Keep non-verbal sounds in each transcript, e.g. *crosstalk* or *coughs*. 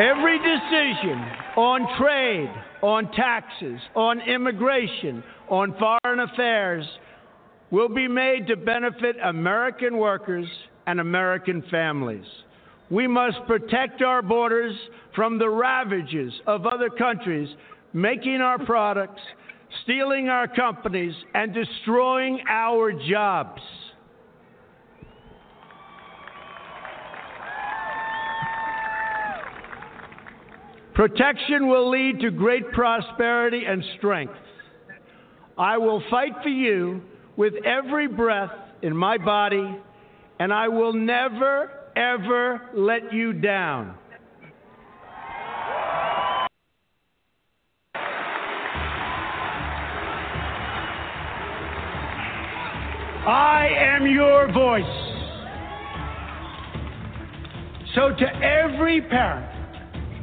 Every decision on trade, on taxes, on immigration, on foreign affairs will be made to benefit American workers and American families. We must protect our borders from the ravages of other countries making our products, stealing our companies, and destroying our jobs. Protection will lead to great prosperity and strength. I will fight for you with every breath in my body, and I will never, ever let you down. I am your voice. So, to every parent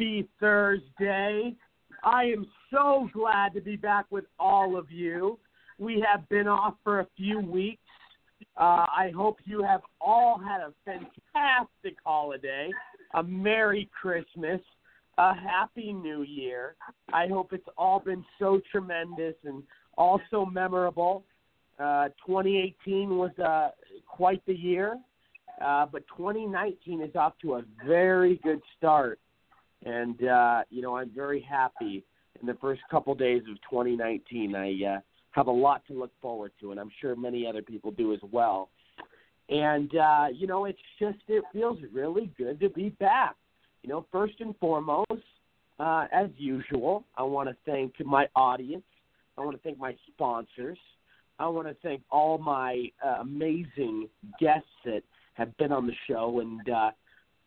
Happy Thursday. I am so glad to be back with all of you. We have been off for a few weeks. Uh, I hope you have all had a fantastic holiday, a Merry Christmas, a Happy New Year. I hope it's all been so tremendous and also memorable. Uh, 2018 was uh, quite the year, uh, but 2019 is off to a very good start. And, uh, you know, I'm very happy in the first couple days of 2019. I uh, have a lot to look forward to, and I'm sure many other people do as well. And, uh, you know, it's just, it feels really good to be back. You know, first and foremost, uh, as usual, I want to thank my audience I want to thank my sponsors. I want to thank all my uh, amazing guests that have been on the show. And uh,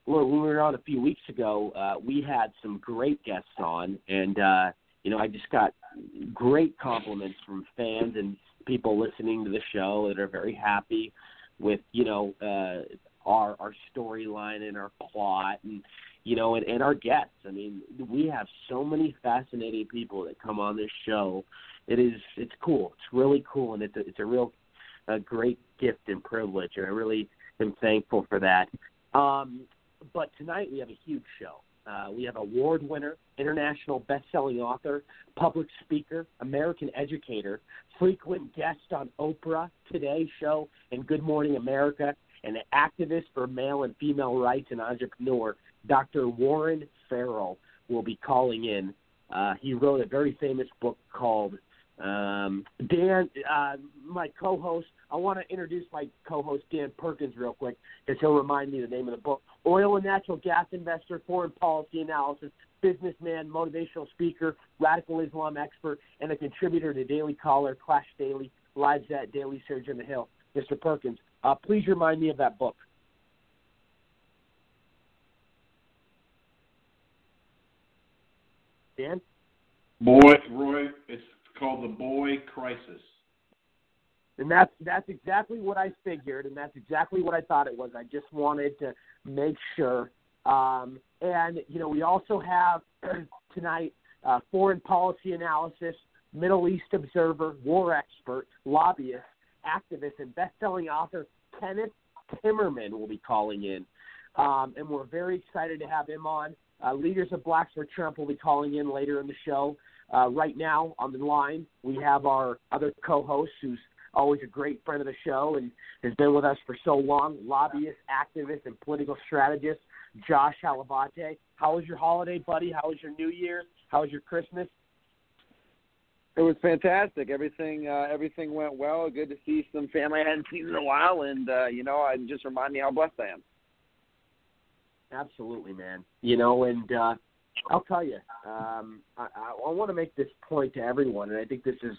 when we were on a few weeks ago, uh, we had some great guests on, and uh, you know, I just got great compliments from fans and people listening to the show that are very happy with you know uh, our our storyline and our plot and you know and, and our guests. I mean, we have so many fascinating people that come on this show. It is it's cool. It's really cool, and it's a, it's a real a great gift and privilege, and I really am thankful for that. Um, but tonight we have a huge show. Uh, we have award winner, international best-selling author, public speaker, American educator, frequent guest on Oprah, Today Show, and Good Morning America, and an activist for male and female rights and entrepreneur, Dr. Warren Farrell will be calling in. Uh, he wrote a very famous book called um, Dan, uh, my co-host. I want to introduce my co-host Dan Perkins real quick because he'll remind me the name of the book. Oil and natural gas investor, foreign policy analysis, businessman, motivational speaker, radical Islam expert, and a contributor to Daily Caller, Clash Daily, Lifezette Daily Surge on the Hill. Mr. Perkins, uh, please remind me of that book. Dan? Boy, Roy, it's called the Boy Crisis. And that's that's exactly what I figured, and that's exactly what I thought it was. I just wanted to make sure. Um, and you know, we also have *clears throat* tonight uh, foreign policy analysis, Middle East observer, war expert, lobbyist, activist, and best-selling author Kenneth Timmerman will be calling in, um, and we're very excited to have him on. Uh, Leaders of Blacks for Trump will be calling in later in the show. Uh, right now on the line, we have our other co-host, who's always a great friend of the show and has been with us for so long, lobbyist, activist, and political strategist, Josh Hlavaty. How was your holiday, buddy? How was your New Year's? How was your Christmas? It was fantastic. Everything uh, everything went well. Good to see some family I hadn't seen in a while, and uh, you know, I just remind me how blessed I am. Absolutely, man. You know, and uh, I'll tell you, um, I, I, I want to make this point to everyone, and I think this is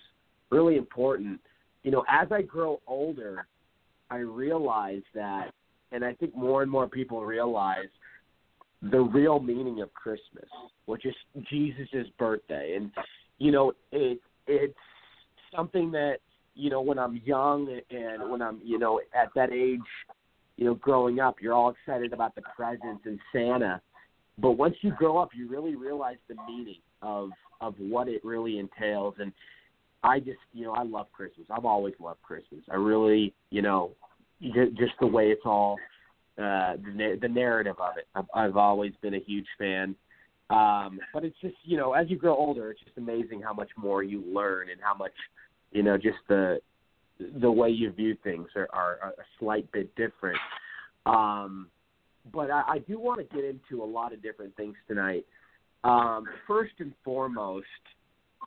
really important. You know, as I grow older, I realize that, and I think more and more people realize the real meaning of Christmas, which is Jesus' birthday, and you know, it it's something that you know when I'm young and when I'm you know at that age, you know, growing up, you're all excited about the presents and Santa but once you grow up, you really realize the meaning of of what it really entails. And I just, you know, I love Christmas. I've always loved Christmas. I really, you know, just the way it's all uh, the the narrative of it. I've, I've always been a huge fan. Um, but it's just, you know, as you grow older, it's just amazing how much more you learn and how much, you know, just the the way you view things are, are a slight bit different. Um, but I, I do want to get into a lot of different things tonight. Um, first and foremost,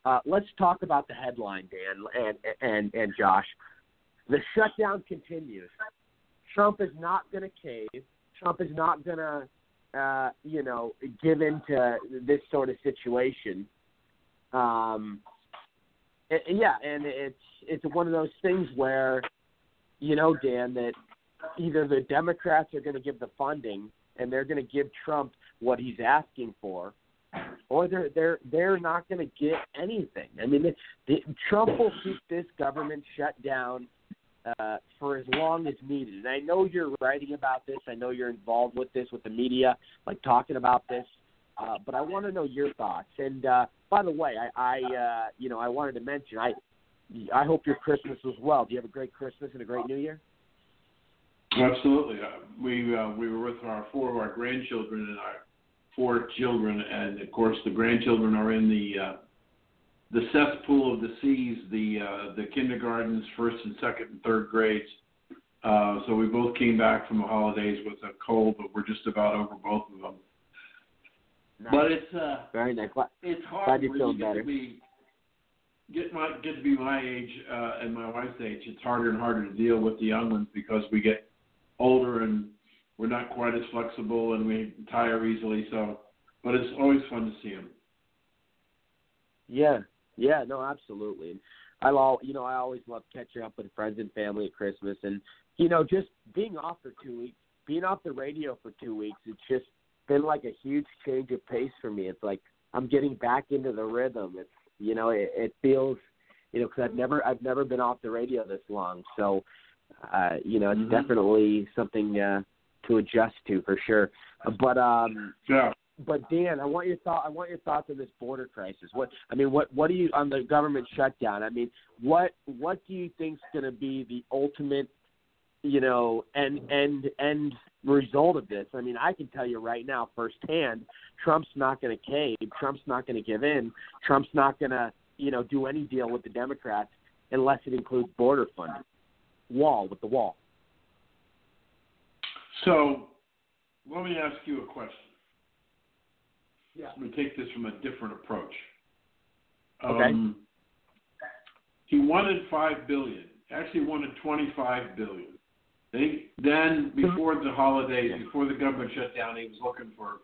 uh, let's talk about the headline, Dan and and and Josh. The shutdown continues. Trump is not going to cave. Trump is not going to, uh, you know, give in to this sort of situation. Um, and yeah, and it's it's one of those things where, you know, Dan, that either the Democrats are going to give the funding and they're going to give Trump what he's asking for, or they're they're they're not going to get anything. I mean, the, the, Trump will keep this government shut down uh, for as long as needed. And I know you're writing about this. I know you're involved with this with the media, like talking about this. Uh, but I want to know your thoughts. And uh, by the way, I, I uh, you know I wanted to mention I I hope your Christmas was well. Do you have a great Christmas and a great New Year? Absolutely. Uh, we uh, we were with our four of our grandchildren and our four children, and of course the grandchildren are in the uh, the cesspool of the seas, the uh, the kindergartens, first and second and third grades. Uh, so we both came back from the holidays with a cold, but we're just about over both of them. Nice. But it's uh, Very nice. Glad, it's hard glad you're when feeling you better. to be get my get to be my age uh, and my wife's age. It's harder and harder to deal with the young ones because we get older and we're not quite as flexible and we tire easily. So, but it's always fun to see them. Yeah, Yeah, no, absolutely. I all you know, I always love catching up with friends and family at Christmas and you know, just being off for two weeks, being off the radio for two weeks, it's just been like a huge change of pace for me. It's like I'm getting back into the rhythm. It's you know, it, it feels you know, because I've never I've never been off the radio this long. So, uh, you know, it's Mhm. definitely something uh, to adjust to for sure. But um, Yeah. but Dan, I want your thought. I want your thoughts on this border crisis. What I mean, what what do you on the government shutdown? I mean, what what do you think's going to be the ultimate, you know, end end end result of this? I mean, I can tell you right now, firsthand, Trump's not going to cave. Trump's not going to give in. Trump's not going to you know do any deal with the Democrats unless it includes border funding, wall with the wall. So, let me ask you a question. Yeah. Let me take this from a different approach. Okay. Um, he wanted five billion. Actually, wanted twenty-five billion. They, then, before the holidays, before the government shut down, he was looking for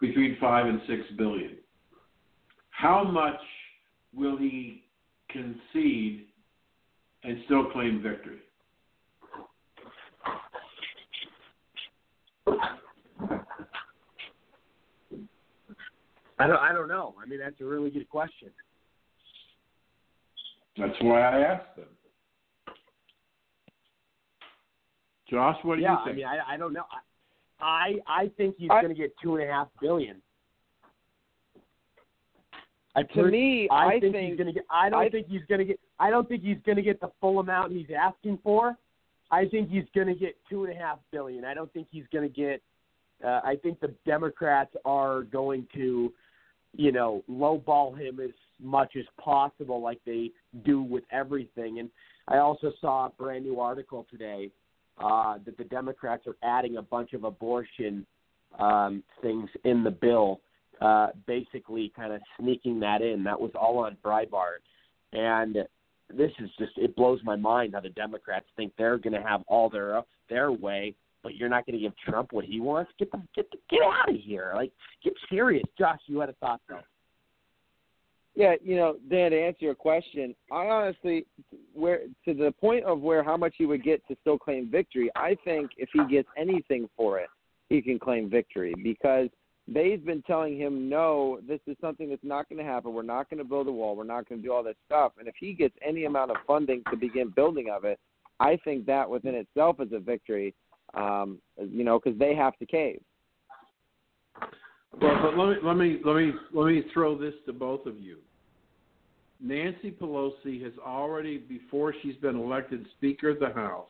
between five and six billion. How much will he concede and still claim victory? I don't I don't know. I mean, that's a really good question. That's why I asked them. Josh, what do yeah, you think? I mean, I, I don't know. I I think he's going to get two and a half billion. I To me, I, I think, think- he's going to get. I don't I- think he's going to get. I don't think he's going to get the full amount he's asking for. I think he's going to get two and a half billion. I don't think he's going to get. Uh, I think the Democrats are going to, you know, lowball him as much as possible, like they do with everything. And I also saw a brand new article today uh, that the Democrats are adding a bunch of abortion um, things in the bill, uh, basically kind of sneaking that in. That was all on Breitbart, and this is just it blows my mind how the Democrats think they're going to have all their their way, but you're not going to give Trump what he wants. Get the get the, get out of here! Like get serious, Josh. You had a thought though. Yeah, you know, Dan, to answer your question, I honestly, where to the point of where how much he would get to still claim victory, I think if he gets anything for it, he can claim victory because they've been telling him, no, this is something that's not going to happen. We're not going to build a wall. We're not going to do all this stuff. And if he gets any amount of funding to begin building of it, I think that within itself is a victory. Um, you know, because they have to cave. Well, but let me let me let me let me throw this to both of you. Nancy Pelosi has already, before she's been elected Speaker of the House,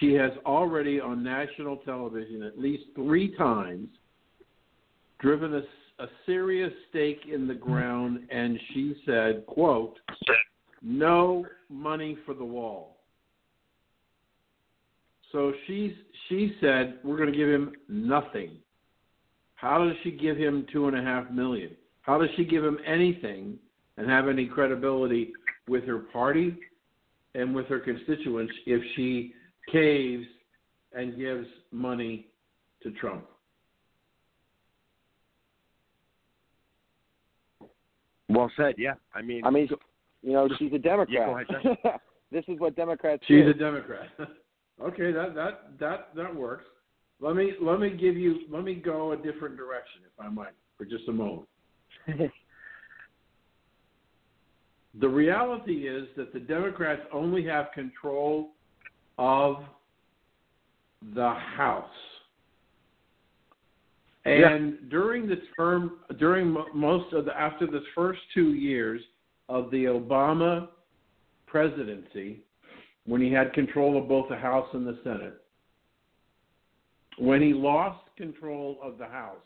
she has already on national television at least three times driven a, a serious stake in the ground, and she said, "quote No money for the wall." So she's she said we're going to give him nothing. How does she give him two and a half million? How does she give him anything and have any credibility with her party and with her constituents if she caves and gives money to Trump? Well said. Yeah. I mean, I mean, you know, she's a Democrat. Yeah, go ahead, *laughs* this is what Democrats She's do. a Democrat. *laughs* okay, that that that that works. Let me let me give you let me go a different direction if I might for just a moment. *laughs* the reality is that the Democrats only have control of the House. And during the term, during most of the after the first two years of the Obama presidency, when he had control of both the House and the Senate, when he lost control of the House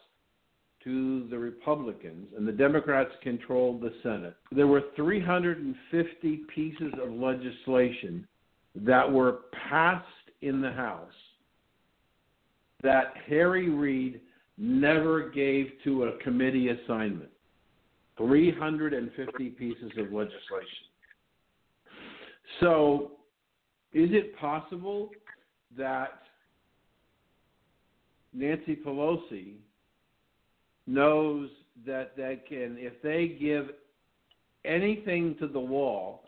to the Republicans and the Democrats controlled the Senate, there were 350 pieces of legislation that were passed in the House that Harry Reid never gave to a committee assignment. 350 pieces of legislation. So, is it possible that Nancy Pelosi knows that they can, if they give anything to the wall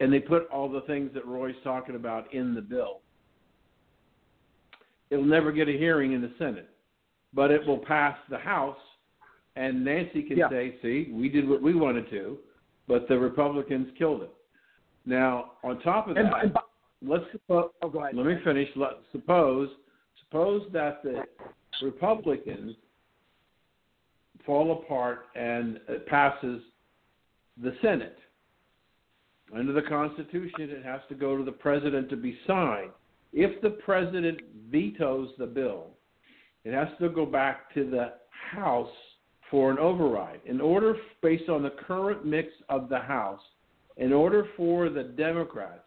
and they put all the things that Roy's talking about in the bill, it'll never get a hearing in the Senate. But it will pass the House, and Nancy can Yeah. say, see, we did what we wanted to, but the Republicans killed it. Now, on top of And, that, and, let's suppose, oh, go ahead. let me finish. Let, suppose suppose that the Republicans fall apart and it passes the Senate. Under the Constitution, it has to go to the president to be signed. If the president vetoes the bill, it has to go back to the House for an override. In order, based on the current mix of the House, in order for the Democrats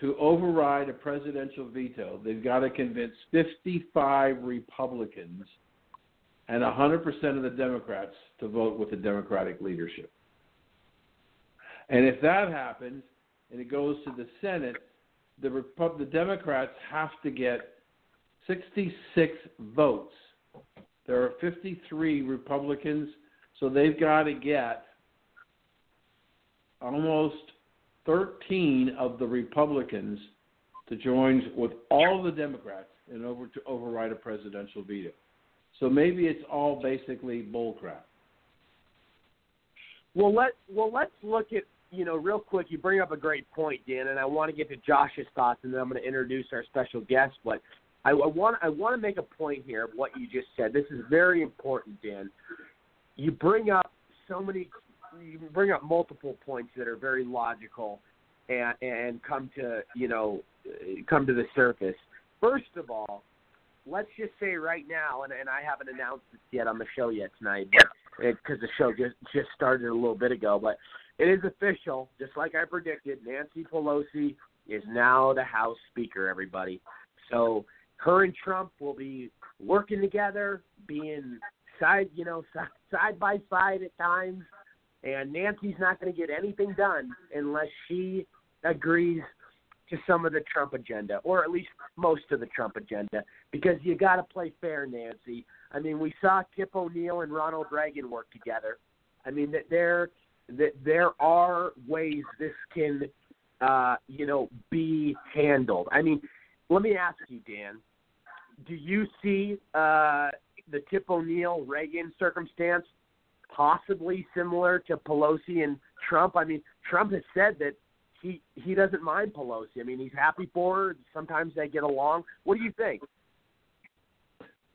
to override a presidential veto, they've got to convince 55 Republicans and 100% of the Democrats to vote with the Democratic leadership. And if that happens and it goes to the Senate, the Repub- the Democrats have to get 66 votes. There are 53 Republicans, so they've got to get almost 13 of the Republicans to join with all the Democrats in over to override a presidential veto. So maybe it's all basically bullcrap. Well, let well let's look at you know real quick. You bring up a great point, Dan, and I want to get to Josh's thoughts, and then I'm going to introduce our special guest. But I, I want I want to make a point here of what you just said. This is very important, Dan. You bring up so many, you bring up multiple points that are very logical, and and come to you know come to the surface. First of all, let's just say right now, and, and I haven't announced this yet on the show yet tonight, because the show just just started a little bit ago, but it is official, just like I predicted. Nancy Pelosi is now the House Speaker. Everybody, so her and Trump will be working together, being side, you know, side, *laughs* side by side at times, and Nancy's not going to get anything done unless she agrees to some of the Trump agenda, or at least most of the Trump agenda, because you got to play fair, Nancy. I mean, we saw Tip O'Neill and Ronald Reagan work together. I mean, that there that there are ways this can, uh, you know, be handled. I mean, let me ask you, Dan. Do you see uh, the Tip O'Neill Reagan circumstance possibly similar to Pelosi and Trump? I mean, Trump has said that he he doesn't mind Pelosi. I mean, he's happy for her. Sometimes they get along. What do you think?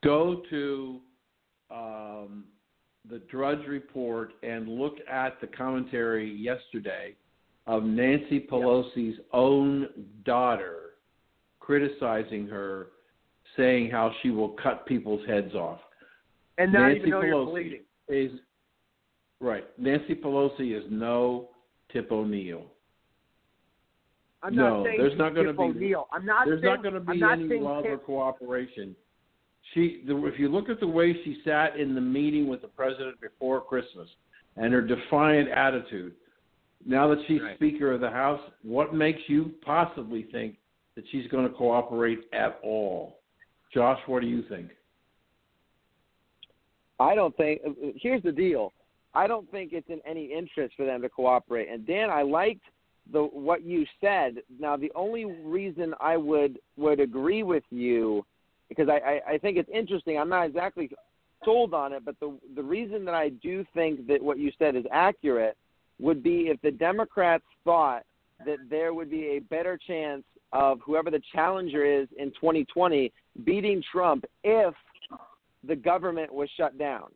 Go to um, the Drudge Report and look at the commentary yesterday of Nancy Pelosi's own daughter criticizing her, saying how she will cut people's heads off. And not Nancy even know you're Pelosi bleeding. is right. Nancy Pelosi is no Tip O'Neill. I'm no, not saying there's not going to be O'Neill. I'm not there's saying, not going to I'm be not any saying love or cooperation. She, the, if you look at the way she sat in the meeting with the president before Christmas, and her defiant attitude, now that she's Right. Speaker of the House, what makes you possibly think that she's going to cooperate at all? Josh, what do you think? I don't think. Here's the deal. I don't think it's in any interest for them to cooperate. And Dan, I liked the what you said. Now, the only reason I would would agree with you, because I, I, I think it's interesting. I'm not exactly sold on it, but the the reason that I do think that what you said is accurate would be if the Democrats thought that there would be a better chance of whoever the challenger is in 2020 beating Trump if the government was shut down.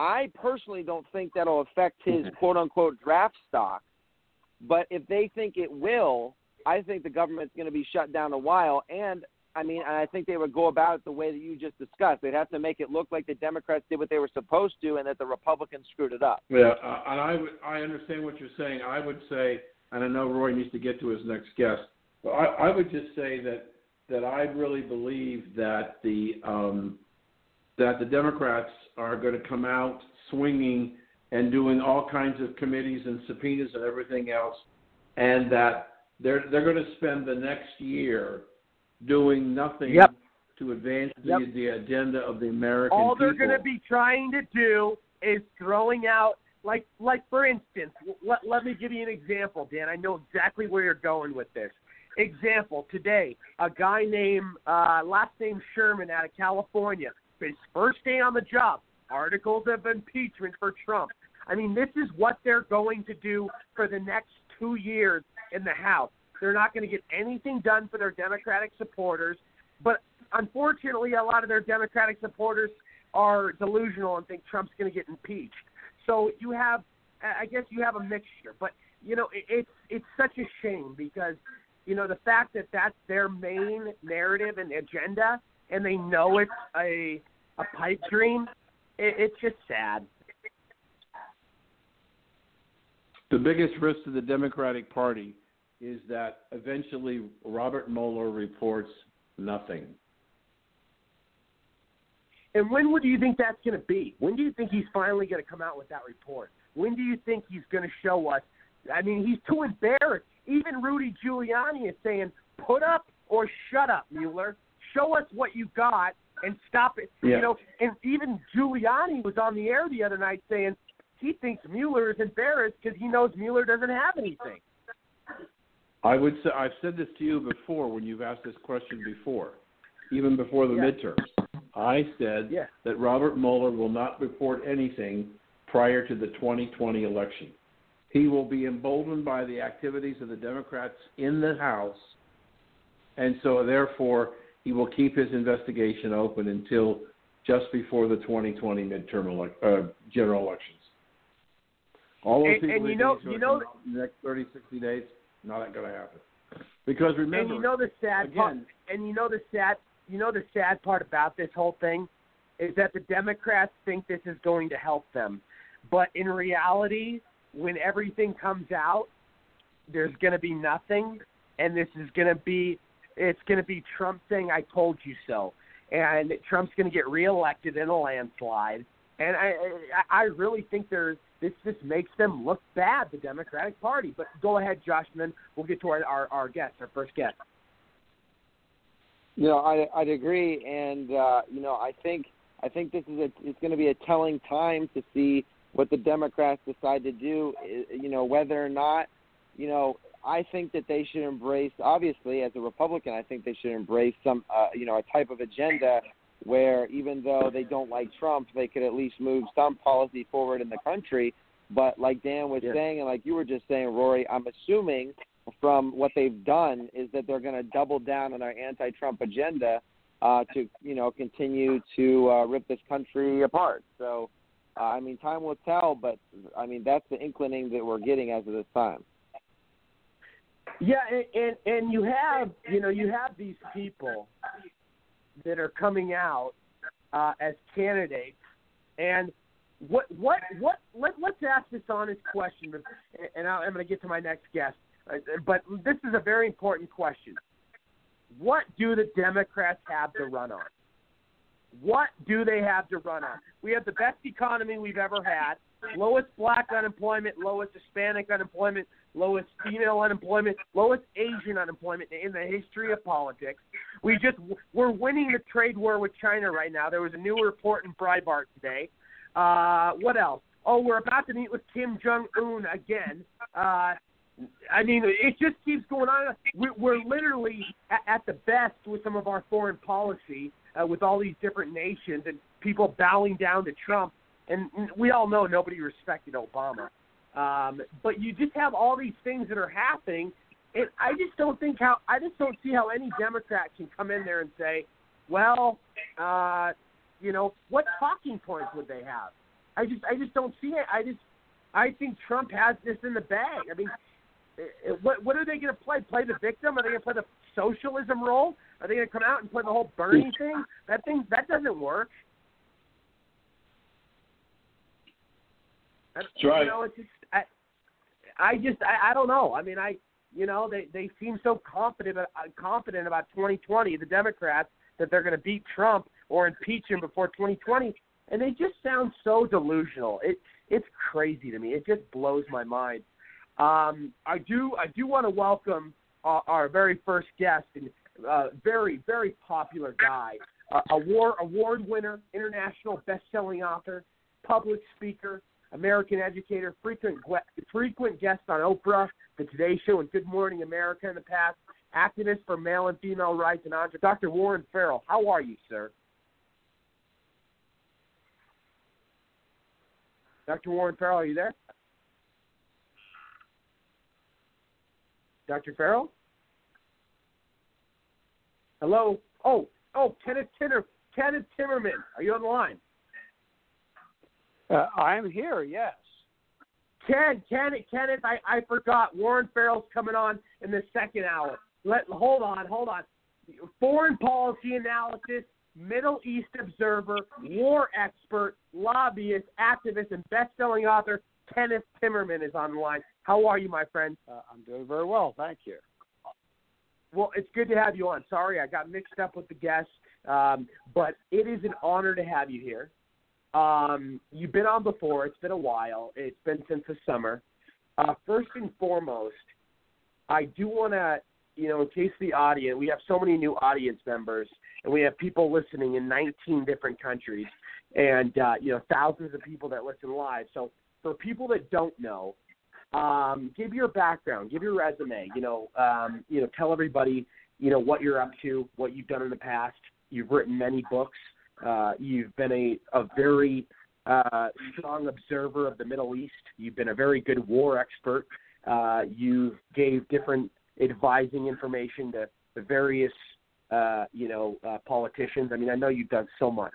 I personally don't think that'll affect *laughs* his quote unquote draft stock, but if they think it will, I think the government's going to be shut down a while. And I mean, and I think they would go about it the way that you just discussed. They'd have to make it look like the Democrats did what they were supposed to, and that the Republicans screwed it up. Yeah, uh, and I would, I understand what you're saying. I would say, and I know Roy needs to get to his next guest, but I, I would just say that that I really believe that the um, that the Democrats are going to come out swinging and doing all kinds of committees and subpoenas and everything else, and that they're they're going to spend the next year doing nothing Yep. to advance the, Yep. the agenda of the American All they're people. going to be trying to do is throwing out like like for instance, let let me give you an example, Dan. I know exactly where you're going with this. Example today, a guy named uh, last name Sherman out of California, his first day on the job, articles of impeachment for Trump. I mean, this is what they're going to do for the next two years in the House. They're not going to get anything done for their Democratic supporters, but unfortunately, a lot of their Democratic supporters are delusional and think Trump's going to get impeached. So you have, I guess, you have a mixture. But you know, it's it's such a shame because you know the fact that that's their main narrative and agenda, and they know it's a a pipe dream. It, it's just sad. The biggest risk to the Democratic Party is that eventually Robert Mueller reports nothing. And when would you think that's going to be? When do you think he's finally going to come out with that report? When do you think he's going to show us? I mean, he's too embarrassed. Even Rudy Giuliani is saying, "Put up or shut up, Mueller. Show us what you got and stop it." Yeah. You know, and even Giuliani was on the air the other night saying he thinks Mueller is embarrassed because he knows Mueller doesn't have anything. I would say I've said this to you before when you've asked this question before, even before the Yeah. midterms. I said Yeah. that Robert Mueller will not report anything prior to the 2020 election. He will be emboldened by the activities of the Democrats in the House, and so therefore he will keep his investigation open until just before the 2020 midterm uh, general elections. All those And- people and you know- you know- in the next 30, 60 days, not going to happen. Because remember, and you know the sad part, again- and you know the sad, you know the sad part about this whole thing is that the Democrats think this is going to help them, but in reality, when everything comes out, there's going to be nothing, and this is going to be, it's going to be Trump saying "I told you so," and Trump's going to get reelected in a landslide, and I, I, really think there's. This just makes them look bad, the Democratic Party. But go ahead, Josh, and then we'll get to our, our, our guest, our first guest. You know, I, I'd agree, and uh, you know, I think I think this is a it's going to be a telling time to see what the Democrats decide to do. You know, whether or not, you know, I think that they should embrace. Obviously, as a Republican, I think they should embrace some, uh, you know, a type of agenda where even though they don't like Trump, they could at least move some policy forward in the country. But like Dan was Yeah. saying, and like you were just saying, Rory, I'm assuming from what they've done is that they're going to double down on their anti-Trump agenda uh, to, you know, continue to uh, rip this country apart. So, uh, I mean, time will tell, but I mean that's the inclining that we're getting as of this time. Yeah, and, and and you have you know you have these people that are coming out uh, as candidates, and what what what let let's ask this honest question, and I- I'm going to get to my next guest, uh, but this is a very important question. What do the Democrats have to run on? What do they have to run on? We have the best economy we've ever had, lowest black unemployment, lowest Hispanic unemployment, lowest female unemployment, lowest Asian unemployment in the history of politics. We just we're winning the trade war with China right now. There was a new report in Breitbart today. Uh, what else? Oh, we're about to meet with Kim Jong Un again. Uh, I mean, it just keeps going on. We- We're literally at, at the best with some of our foreign policy uh, with all these different nations and people bowing down to Trump. And we all know nobody respected Obama. Um, but you just have all these things that are happening, and I just don't think how I just don't see how any Democrat can come in there and say, well, uh, you know, what talking points would they have? I just I just don't see it. I just I think Trump has this in the bag. I mean, eh, what what are they going to play? Play the victim? Are they going to play the socialism role? Are they going to come out and play the whole Bernie thing? That thing that doesn't work. That's right. You know, it's just I, I just I, I don't know. I mean, I you know they they seem so confident uh, confident about 2020, the Democrats, that they're going to beat Trump or impeach him before 2020, and they just sound so delusional. It it's crazy to me. It just blows my mind. Um, I do I do want to welcome our, our very first guest and uh, very very popular guy, uh, award award winner, international best selling author, public speaker, American educator, frequent frequent guest on Oprah, The Today Show, and Good Morning America in the past. Activist for male and female rights and entre- Dr. Warren Farrell. How are you, sir? Dr. Warren Farrell, are you there? Dr. Farrell? Hello? Oh, oh, Kenneth Tinner, Kenneth Timmerman. Are you on the line? Uh, I'm here, yes. Ken, Kenneth, Kenneth, I, I forgot. Warren Farrell's coming on in the second hour. Let hold on, hold on. Foreign policy analysis, Middle East observer, war expert, lobbyist, activist, and best-selling author Kenneth Timmerman is on the line. How are you, my friend? Uh, I'm doing very well, thank you. Well, it's good to have you on. Sorry, I got mixed up with the guests, um, but it is an honor to have you here. Um, you've been on before. It's been a while. It's been since the summer. Uh, first and foremost, I do want to, you know, in case the audience, we have so many new audience members, and we have people listening in 19 different countries, and uh, you know, thousands of people that listen live. So for people that don't know, um, give your background, give your resume. You know, um, you know, tell everybody, you know, what you're up to, what you've done in the past. You've written many books. Uh, you've been a, a very uh, strong observer of the Middle East. You've been a very good war expert. Uh, you gave different advising information to the various, uh, you know, uh, politicians. I mean, I know you've done so much.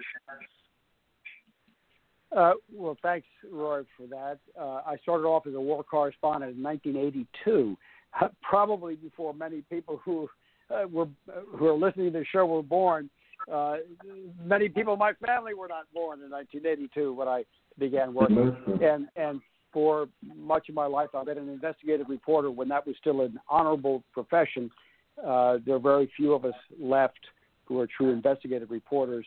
Uh, well, thanks, Roy, for that. Uh, I started off as a war correspondent in 1982, *laughs* probably before many people who uh, were who are listening to the show were born. Uh, many people in my family were not born in 1982 when I began working, and and for much of my life, I've been an investigative reporter when that was still an honorable profession. Uh, there are very few of us left who are true investigative reporters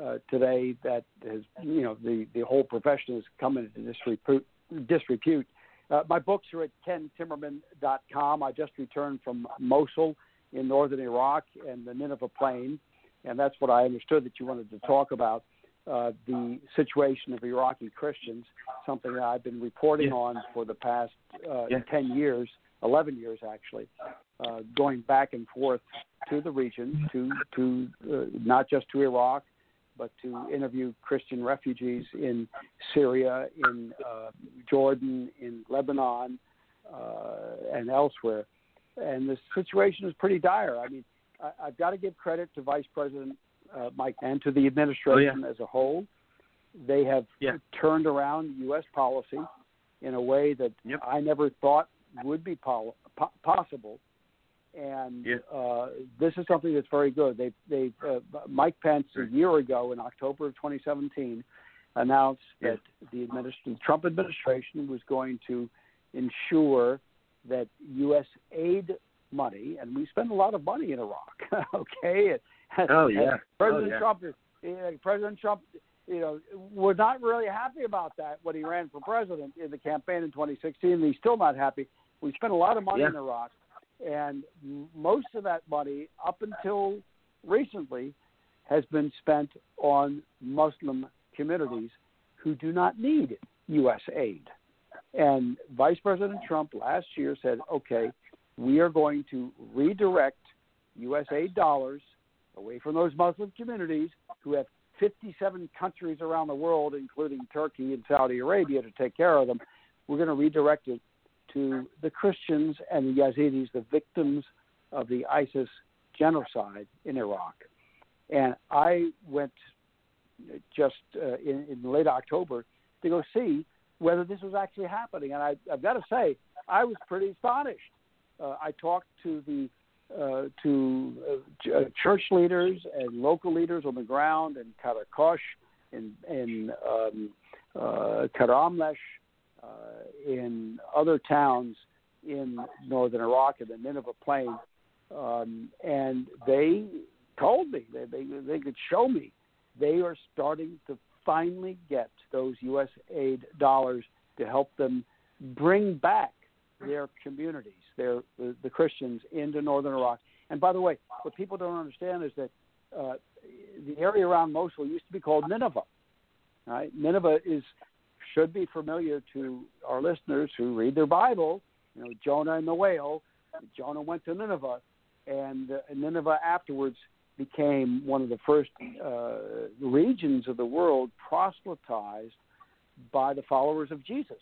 uh, today. That has, you know, the the whole profession has come into disrepute. disrepute. Uh, my books are at kentimmerman.com. I just returned from Mosul in northern Iraq and the Nineveh Plain, and that's what I understood that you wanted to talk about. Uh, the situation of Iraqi Christians, something that I've been reporting Yeah. on for the past uh, Yeah. 10 years, 11 years actually, uh, going back and forth to the region, to, to uh, not just to Iraq, but to interview Christian refugees in Syria, in uh, Jordan, in Lebanon, uh, and elsewhere. And the situation is pretty dire. I mean, I, I've got to give credit to Vice President uh, Mike and to the administration as a whole. They have Yeah. turned around U.S. policy in a way that Yep. I never thought would be pol- po- possible. And Yeah. uh, this is something that's very good. They, they, uh, Mike Pence a year ago in October of 2017 announced Yeah. that the administration, Trump administration was going to ensure that U.S. aid money, and we spend a lot of money in Iraq. *laughs* okay. Oh, yeah. Oh, president Oh, yeah. Trump is President Trump. You know, was not really happy about that when he ran for president in the campaign in 2016. And he's still not happy. We spent a lot of money Yeah. in Iraq, and most of that money, up until recently, has been spent on Muslim communities who do not need U.S. aid. And Vice President Trump last year said, okay, we are going to redirect U.S. dollars away from those Muslim communities who have 57 countries around the world, including Turkey and Saudi Arabia, to take care of them. We're going to redirect it to the Christians and the Yazidis, the victims of the ISIS genocide in Iraq. And I went just uh, in, in late October to go see whether this was actually happening. And I, I've got to say, I was pretty astonished. Uh, I talked to the uh, to uh, ch- church leaders and local leaders on the ground in Karakosh, in in um, Karamlesh, in other towns in northern Iraq and the Nineveh Plain, um, and they told me they, they they could show me they are starting to finally get those U.S. aid dollars to help them bring back their communities, their the, the Christians into northern Iraq. And by the way, what people don't understand is that uh, the area around Mosul used to be called Nineveh. Right? Nineveh is should be familiar to our listeners who read their Bible. You know, Jonah and the whale. Jonah went to Nineveh, and uh, Nineveh afterwards became one of the first uh, regions of the world proselytized by the followers of Jesus.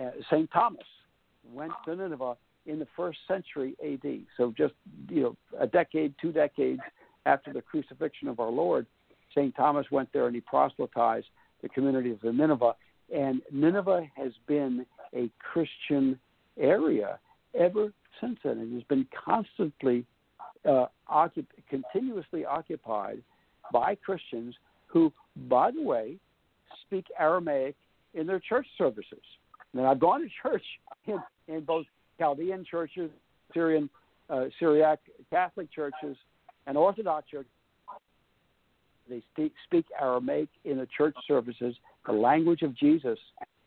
Uh, St. Thomas went to Nineveh in the first century AD. So just you know a decade, two decades after the crucifixion of our Lord, St. Thomas went there and he proselytized the community of Nineveh. And Nineveh has been a Christian area ever since then. It has been constantly, uh, occup- continuously occupied by Christians who, by the way, speak Aramaic in their church services. And I've gone to church in, in both Chaldean churches, Syrian, uh, Syriac Catholic churches, and Orthodox churches. They speak, speak Aramaic in the church services, the language of Jesus.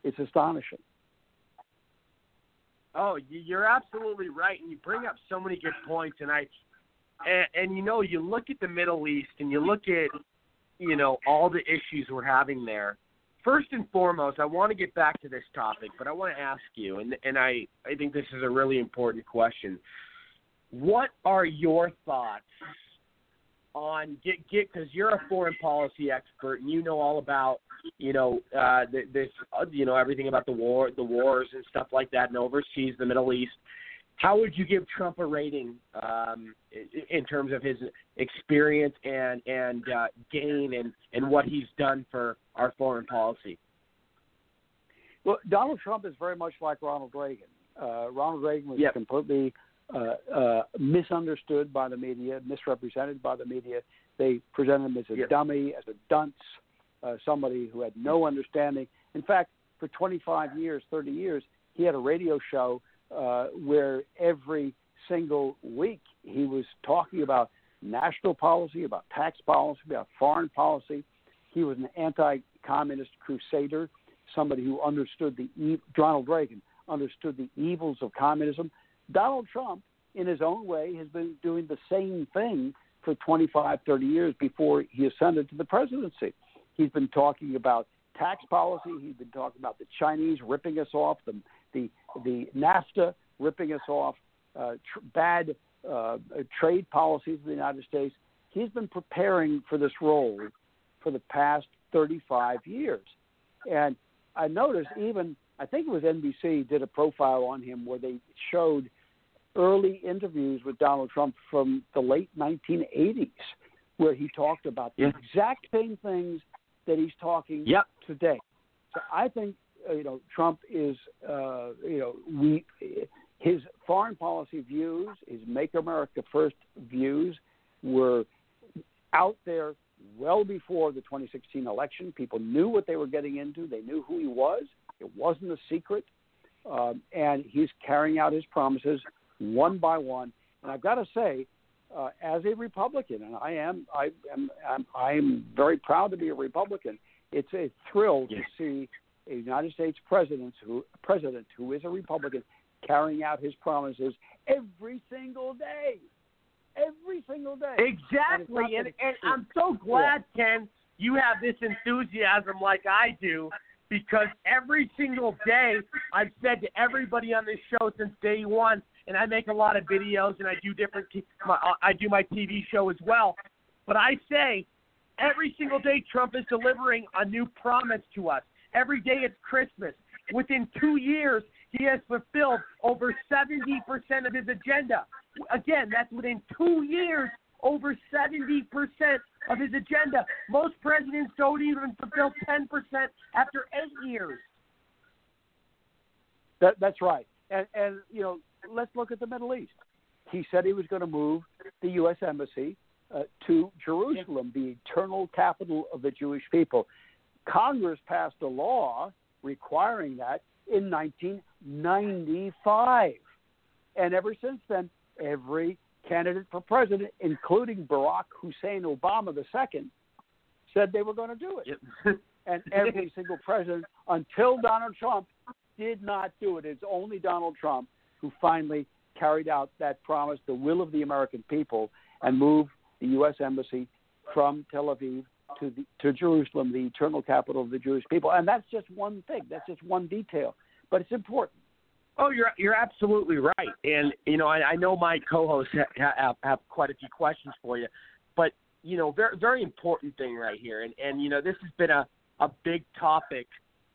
It's astonishing. Oh, you're absolutely right, and you bring up so many good points. And I, and, and you know, you look at the Middle East, and you look at, you know, all the issues we're having there. First and foremost, I want to get back to this topic, but I want to ask you, and and I I think this is a really important question. What are your thoughts on get get because you're a foreign policy expert and you know all about you know uh this uh, you know everything about the war the wars and stuff like that and overseas the Middle East how would you give Trump a rating um in terms of his experience and and uh gain and and what he's done for our foreign policy well Donald Trump is very much like Ronald Reagan uh Ronald Reagan was yep. completely uh, uh, misunderstood by the media, misrepresented by the media. They presented him as a Yes. dummy, as a dunce, uh, somebody who had no understanding. In fact, for 25 years, 30 years, he had a radio show uh, where every single week he was talking about national policy, about tax policy, about foreign policy. He was an anti-communist crusader, somebody who understood the e- Ronald Reagan understood the evils of communism. Donald Trump, in his own way, has been doing the same thing for 25, 30 years before he ascended to the presidency. He's been talking about tax policy. He's been talking about the Chinese ripping us off, the the, the NAFTA ripping us off, uh, tr- bad uh, trade policies of the United States. He's been preparing for this role for the past 35 years, and I noticed even I think it was NBC did a profile on him where they showed early interviews with Donald Trump from the late 1980s, where he talked about the Yeah. exact same things that he's talking Yep. today. So I think you know Trump is uh, you know we his foreign policy views, his Make America First views, were out there well before the 2016 election. People knew what they were getting into. They knew who he was. It wasn't a secret, um, and he's carrying out his promises one by one. And I've got to say, uh, as a Republican, and I am, I am, I'm, I'm very proud to be a Republican. It's a thrill Yes. to see a United States president who president who is a Republican carrying out his promises every single day, every single day. Exactly, and and I'm so glad, Ken, you have this enthusiasm like I do, because every single day I've said to everybody on this show since day one, and I make a lot of videos and I do different, t- my, uh, I do my TV show as well, but I say every single day Trump is delivering a new promise to us. Every day it's Christmas. Within two years, he has fulfilled over 70% of his agenda. Again, that's within two years, over 70% of his agenda. Most presidents don't even fulfill 10% after eight years. That, that's right. And, and, you know, let's look at the Middle East. He said he was going to move the U.S. Embassy uh, to Jerusalem, the eternal capital of the Jewish people. Congress passed a law requiring that in 1995. And ever since then, every candidate for president, including Barack Hussein Obama II, said they were going to do it. *laughs* And every single president, until Donald Trump, did not do it. It's only Donald Trump who finally carried out that promise, the will of the American people, and moved the U.S. Embassy from Tel Aviv to the, to Jerusalem, the eternal capital of the Jewish people. And that's just one thing. That's just one detail, but it's important. Oh, you're you're absolutely right, and you know I, I know my co-hosts ha- have, have quite a few questions for you, but you know very very important thing right here, and and you know this has been a a big topic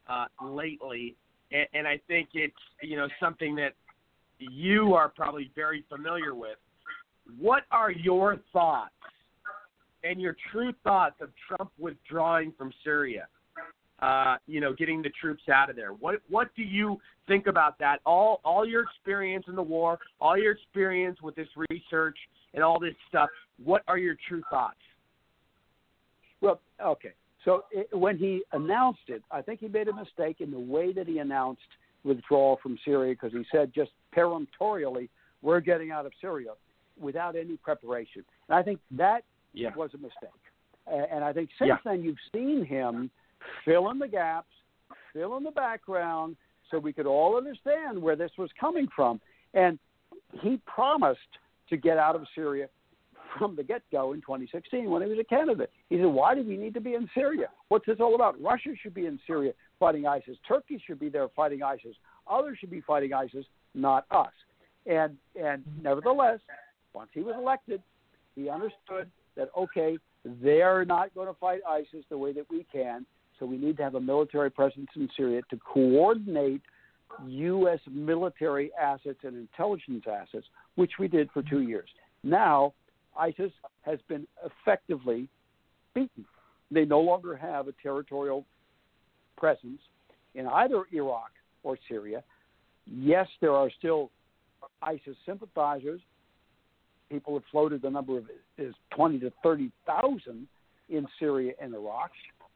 uh, lately, and, and I think it's you know something that you are probably very familiar with. What are your thoughts and your true thoughts of Trump withdrawing from Syria? Uh, you know, getting the troops out of there. What what do you think about that? All all your experience in the war, all your experience with this research and all this stuff. What are your true thoughts? Well, okay. So it, when he announced it, I think he made a mistake in the way that he announced withdrawal from Syria because he said just peremptorily, "We're getting out of Syria," without any preparation. And I think that Yeah. was a mistake. And I think since Yeah. then you've seen him fill in the gaps, fill in the background, so we could all understand where this was coming from. And he promised to get out of Syria from the get go in 2016 when he was a candidate. He said, Why do we need to be in Syria? What's this all about? Russia should be in Syria fighting ISIS. Turkey should be there fighting ISIS. Others should be fighting ISIS, not us. And and nevertheless, once he was elected, he understood that okay, they're not going to fight ISIS the way that we can, so we need to have a military presence in Syria to coordinate U.S. military assets and intelligence assets, which we did for two years. Now, ISIS has been effectively beaten. They no longer have a territorial presence in either Iraq or Syria. Yes, there are still ISIS sympathizers. People have floated the number of is 20 to 30,000 in Syria and Iraq.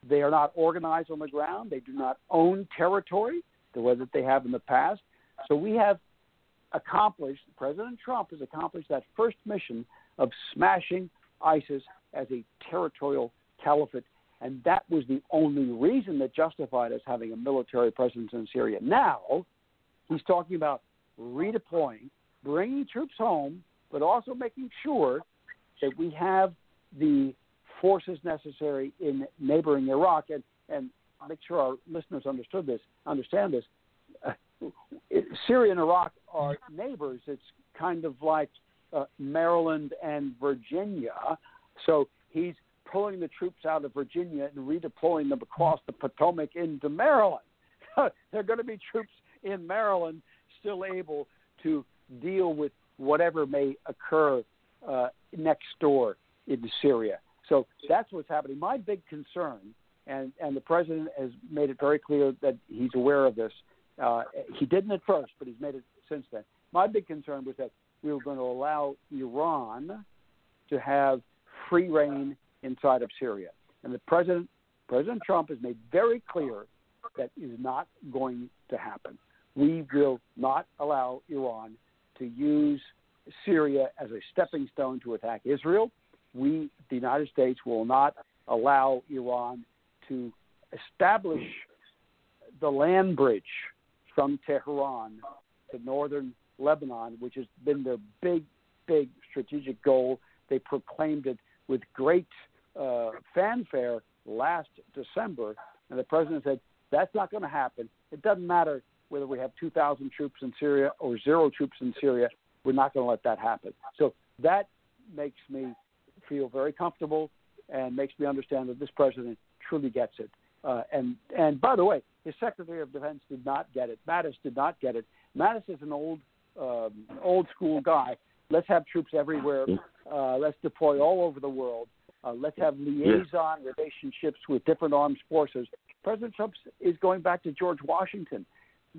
They are not organized on the ground. They do not own territory the way that they have in the past. So we have accomplished, President Trump has accomplished that first mission of smashing ISIS as a territorial caliphate. And that was the only reason that justified us having a military presence in Syria. Now, he's talking about redeploying, bringing troops home, but also making sure that we have the forces necessary in neighboring Iraq. And, and make sure our listeners understood this, understand this. Uh, Syria and Iraq are neighbors. It's kind of like uh, Maryland and Virginia. So he's pulling the troops out of Virginia and redeploying them across the Potomac into Maryland. *laughs* there are going to be troops in Maryland still able to deal with whatever may occur uh, next door in Syria. So that's what's happening. My big concern, and, and the president has made it very clear that he's aware of this. Uh, he didn't at first, but he's made it since then. My big concern was that we were going to allow Iran to have free reign inside of Syria. And the president, President Trump, has made very clear that is not going to happen. We will not allow Iran to use Syria as a stepping stone to attack Israel. We, the United States, will not allow Iran to establish the land bridge from Tehran to northern Lebanon, which has been their big, big strategic goal. They proclaimed it with great uh, fanfare last December, and the president said that's not going to happen. It doesn't matter whether we have 2,000 troops in Syria or zero troops in Syria. We're not going to let that happen. So that makes me feel very comfortable and makes me understand that this president truly gets it. Uh, and and by the way, his Secretary of Defense did not get it. Mattis did not get it. Mattis is an old um, old school guy. Let's have troops everywhere. Uh, let's deploy all over the world. Uh, let's have liaison relationships with different armed forces. President Trump is going back to George Washington.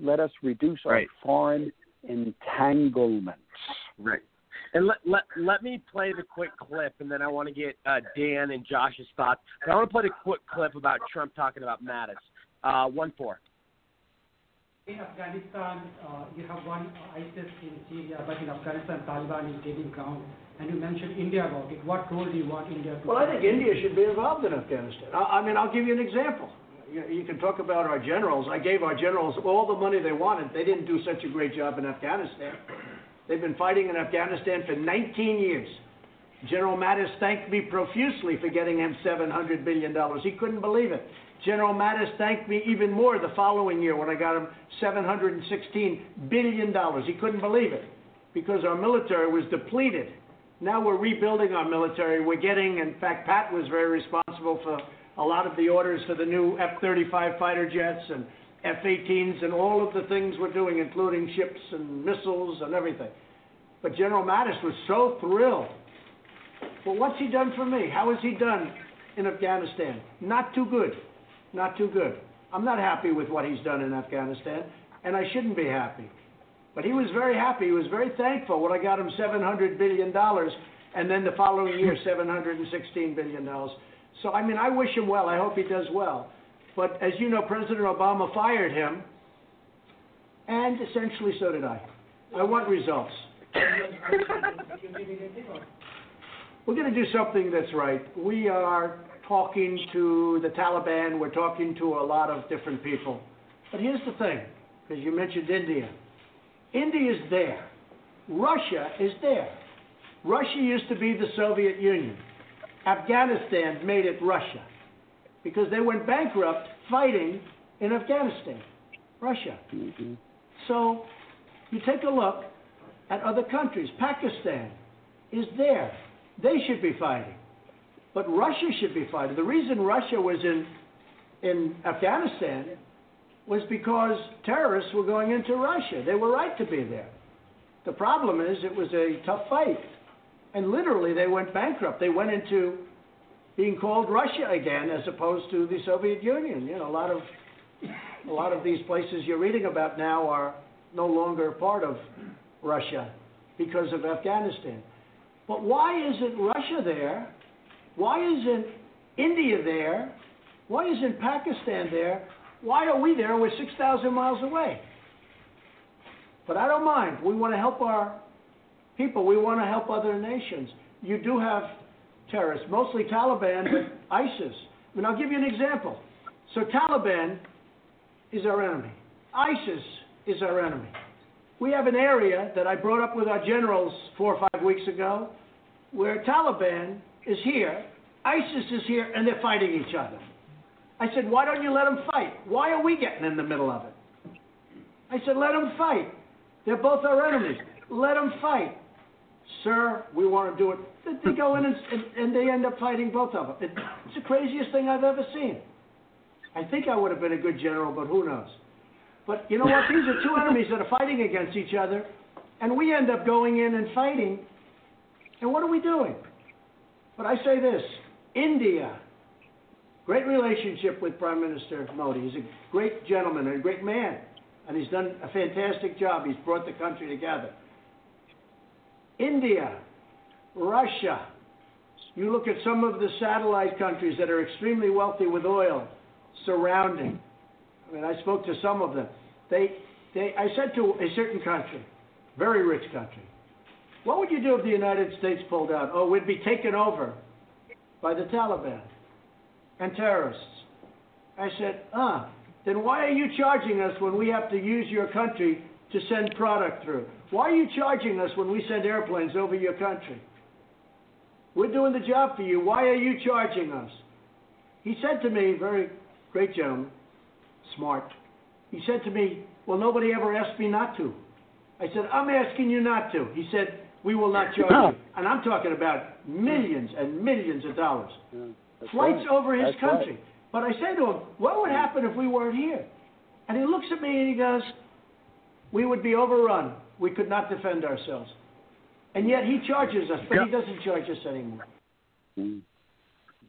Let us reduce our foreign entanglements. Right. And let, let let me play the quick clip, and then I want to get uh, Dan and Josh's thoughts. But I want to play the quick clip about Trump talking about Mattis. Uh, one four. In Afghanistan, uh, you have one ISIS in Syria, but in Afghanistan, Taliban is gaining ground. And you mentioned India about it. What role do you want India to play? Well, I think India should be involved in Afghanistan. I, I mean, I'll give you an example. You, can talk about our generals. I gave our generals all the money they wanted. They didn't do such a great job in Afghanistan. They've been fighting in Afghanistan for 19 years. General Mattis thanked me profusely for getting him $700 billion. He couldn't believe it. General Mattis thanked me even more the following year when I got him $716 billion. He couldn't believe it because our military was depleted. Now we're rebuilding our military. We're getting, in fact, Pat was very responsible for a lot of the orders for the new F 35 fighter jets and F 18s and all of the things we're doing, including ships and missiles and everything. But General Mattis was so thrilled. Well, what's he done for me? How has he done in Afghanistan? Not too good. Not too good. I'm not happy with what he's done in Afghanistan, and I shouldn't be happy. But he was very happy. He was very thankful when I got him $700 billion, and then the following year, $716 billion. So, I mean, I wish him well. I hope he does well. But as you know, President Obama fired him, and essentially so did I. I want results. We're going to do something that's right. We are talking to the Taliban, we're talking to a lot of different people. But here's the thing, because you mentioned India. India is there. Russia is there. Russia used to be the Soviet Union. Afghanistan made it Russia because they went bankrupt fighting in Afghanistan, Russia. Mm-hmm. So you take a look at other countries. Pakistan is there. They should be fighting. But Russia should be fighting. The reason Russia was in, in Afghanistan was because terrorists were going into Russia. They were right to be there. The problem is it was a tough fight. And literally, they went bankrupt. They went into being called Russia again as opposed to the Soviet Union. You know, a lot of a lot of these places you're reading about now are no longer part of Russia because of Afghanistan. But why isn't Russia there? Why isn't India there? Why isn't Pakistan there? Why are we there? We're 6,000 miles away. But I don't mind. We want to help our people. We want to help other nations. You do have terrorists, mostly Taliban, but *coughs* ISIS. I mean, I'll give you an example. So Taliban is our enemy. ISIS is our enemy. We have an area that I brought up with our generals four or five weeks ago where Taliban is here, ISIS is here, and they're fighting each other. I said, why don't you let them fight? Why are we getting in the middle of it? I said, let them fight. They're both our enemies. Let them fight. Sir, we want to do it. They go in and, and they end up fighting both of them. It's the craziest thing I've ever seen. I think I would have been a good general, but who knows? But you know what? *laughs* These are two enemies that are fighting against each other, and we end up going in and fighting. And what are we doing? But I say this India, great relationship with Prime Minister Modi. He's a great gentleman and a great man, and he's done a fantastic job. He's brought the country together. India, Russia, you look at some of the satellite countries that are extremely wealthy with oil surrounding. I mean, I spoke to some of them. They, they, I said to a certain country, very rich country, what would you do if the United States pulled out? Oh, we'd be taken over by the Taliban and terrorists. I said, ah, then why are you charging us when we have to use your country to send product through? Why are you charging us when we send airplanes over your country? We're doing the job for you. Why are you charging us? He said to me, very great gentleman, smart. He said to me, Well, nobody ever asked me not to. I said, I'm asking you not to. He said, We will not charge you. *coughs* And I'm talking about millions and millions of dollars. Flights right. over his That's country. right. But I said to him, What would happen if we weren't here? And he looks at me and he goes, We would be overrun. We could not defend ourselves. And yet he charges us, but he doesn't charge us anymore.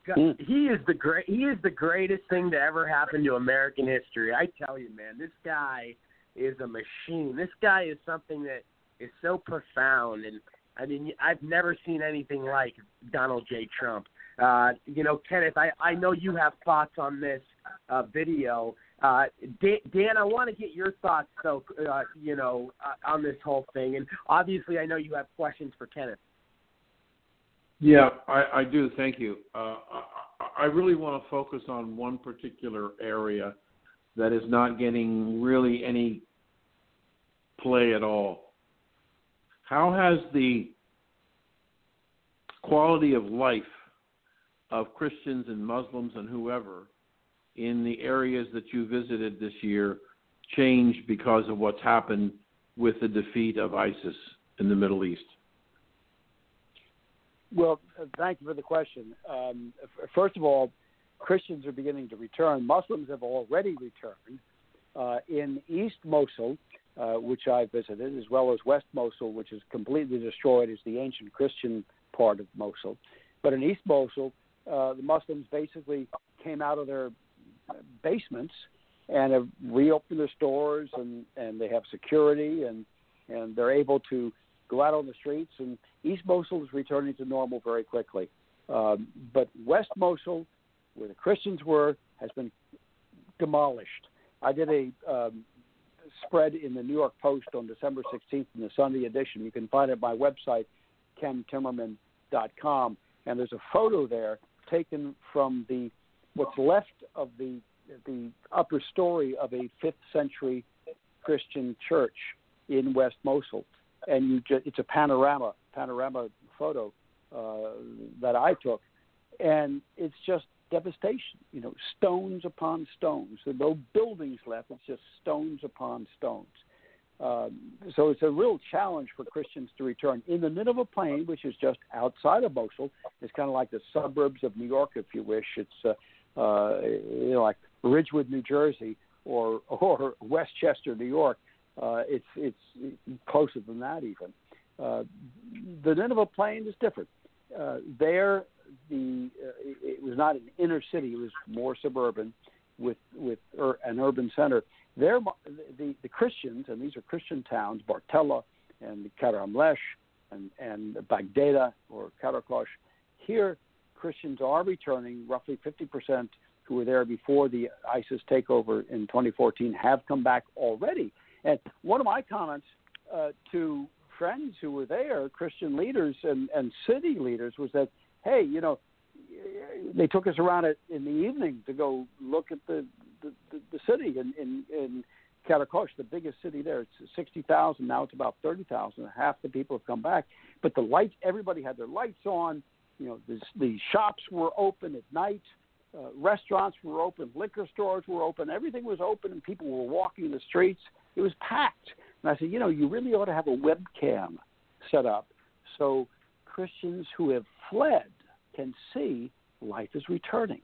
God, he is the great. He is the greatest thing to ever happen to American history. I tell you, man, this guy is a machine. This guy is something that is so profound, and I mean, I've never seen anything like Donald J. Trump. Uh, you know, Kenneth, I I know you have thoughts on this uh, video. Uh, Dan, Dan, I want to get your thoughts, though. Uh, you know, uh, on this whole thing, and obviously, I know you have questions for Kenneth. Yeah, I, I do. Thank you. Uh, I, I really want to focus on one particular area that is not getting really any play at all. How has the quality of life of Christians and Muslims and whoever in the areas that you visited this year changed because of what's happened with the defeat of ISIS in the Middle East? Well, thank you for the question. Um, first of all, Christians are beginning to return. Muslims have already returned. Uh, in East Mosul, uh, which I visited, as well as West Mosul, which is completely destroyed as the ancient Christian part of Mosul. But in East Mosul, uh, the Muslims basically came out of their basements and have reopened their stores, and, and they have security, and, and they're able to go out on the streets. And East Mosul is returning to normal very quickly. Um, but West Mosul, where the Christians were, has been demolished. I did a um, spread in the New York Post on December 16th in the Sunday edition. You can find it at my website, kentimmerman.com. And there's a photo there taken from the what's left of the the upper story of a fifth century Christian church in West Mosul, and you it's a panorama panorama photo uh, that I took, and it's just devastation. You know, stones upon stones. There are no buildings left. It's just stones upon stones. Um, so it's a real challenge for Christians to return. In the Nineveh Plain, which is just outside of Mosul, it's kind of like the suburbs of New York, if you wish. It's uh, uh, you know like Ridgewood, New Jersey, or *laughs* or Westchester, New York. Uh, it's it's closer than that even. Uh, the Nineveh Plain is different. Uh, there, the uh, it was not an inner city; it was more suburban, with with an urban center. There, the the Christians, and these are Christian towns, Bartella and Karamlesh and and Bagdada or Karakosh. Here, Christians are returning. Roughly 50 percent who were there before the ISIS takeover in 2014 have come back already. And one of my comments uh, to friends who were there, Christian leaders and, and city leaders, was that, hey, you know, they took us around in the evening to go look at the the, the, the city in in, in Karakosh, the biggest city there. It's sixty thousand now. It's about thirty thousand. Half the people have come back, but the lights. Everybody had their lights on. You know, the, the shops were open at night. Uh, restaurants were open, liquor stores were open, everything was open, and people were walking the streets. It was packed. And I said, you know, you really ought to have a webcam set up so Christians who have fled can see life is returning.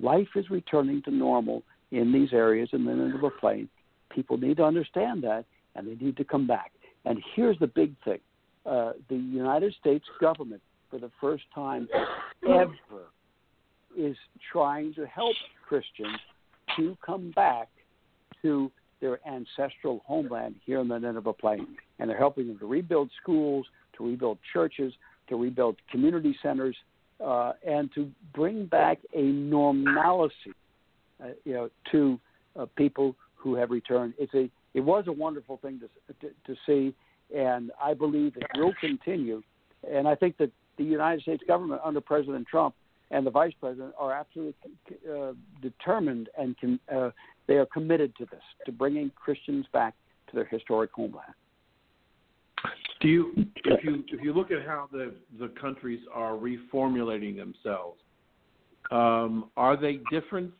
Life is returning to normal in these areas and then in the Nineveh Plain. People need to understand that, and they need to come back. And here's the big thing uh, the United States government, for the first time ever, is trying to help Christians to come back to their ancestral homeland here in the Nineveh Plain. And they're helping them to rebuild schools, to rebuild churches, to rebuild community centers, uh, and to bring back a normalcy, uh, you know, to uh, people who have returned. It's a it was a wonderful thing to, to to see, and I believe it will continue. And I think that the United States government under President Trump and the vice president are absolutely uh, determined and uh, they are committed to this, to bringing Christians back to their historic homeland. Do you, if you if you look at how the the countries are reformulating themselves, um, are they different?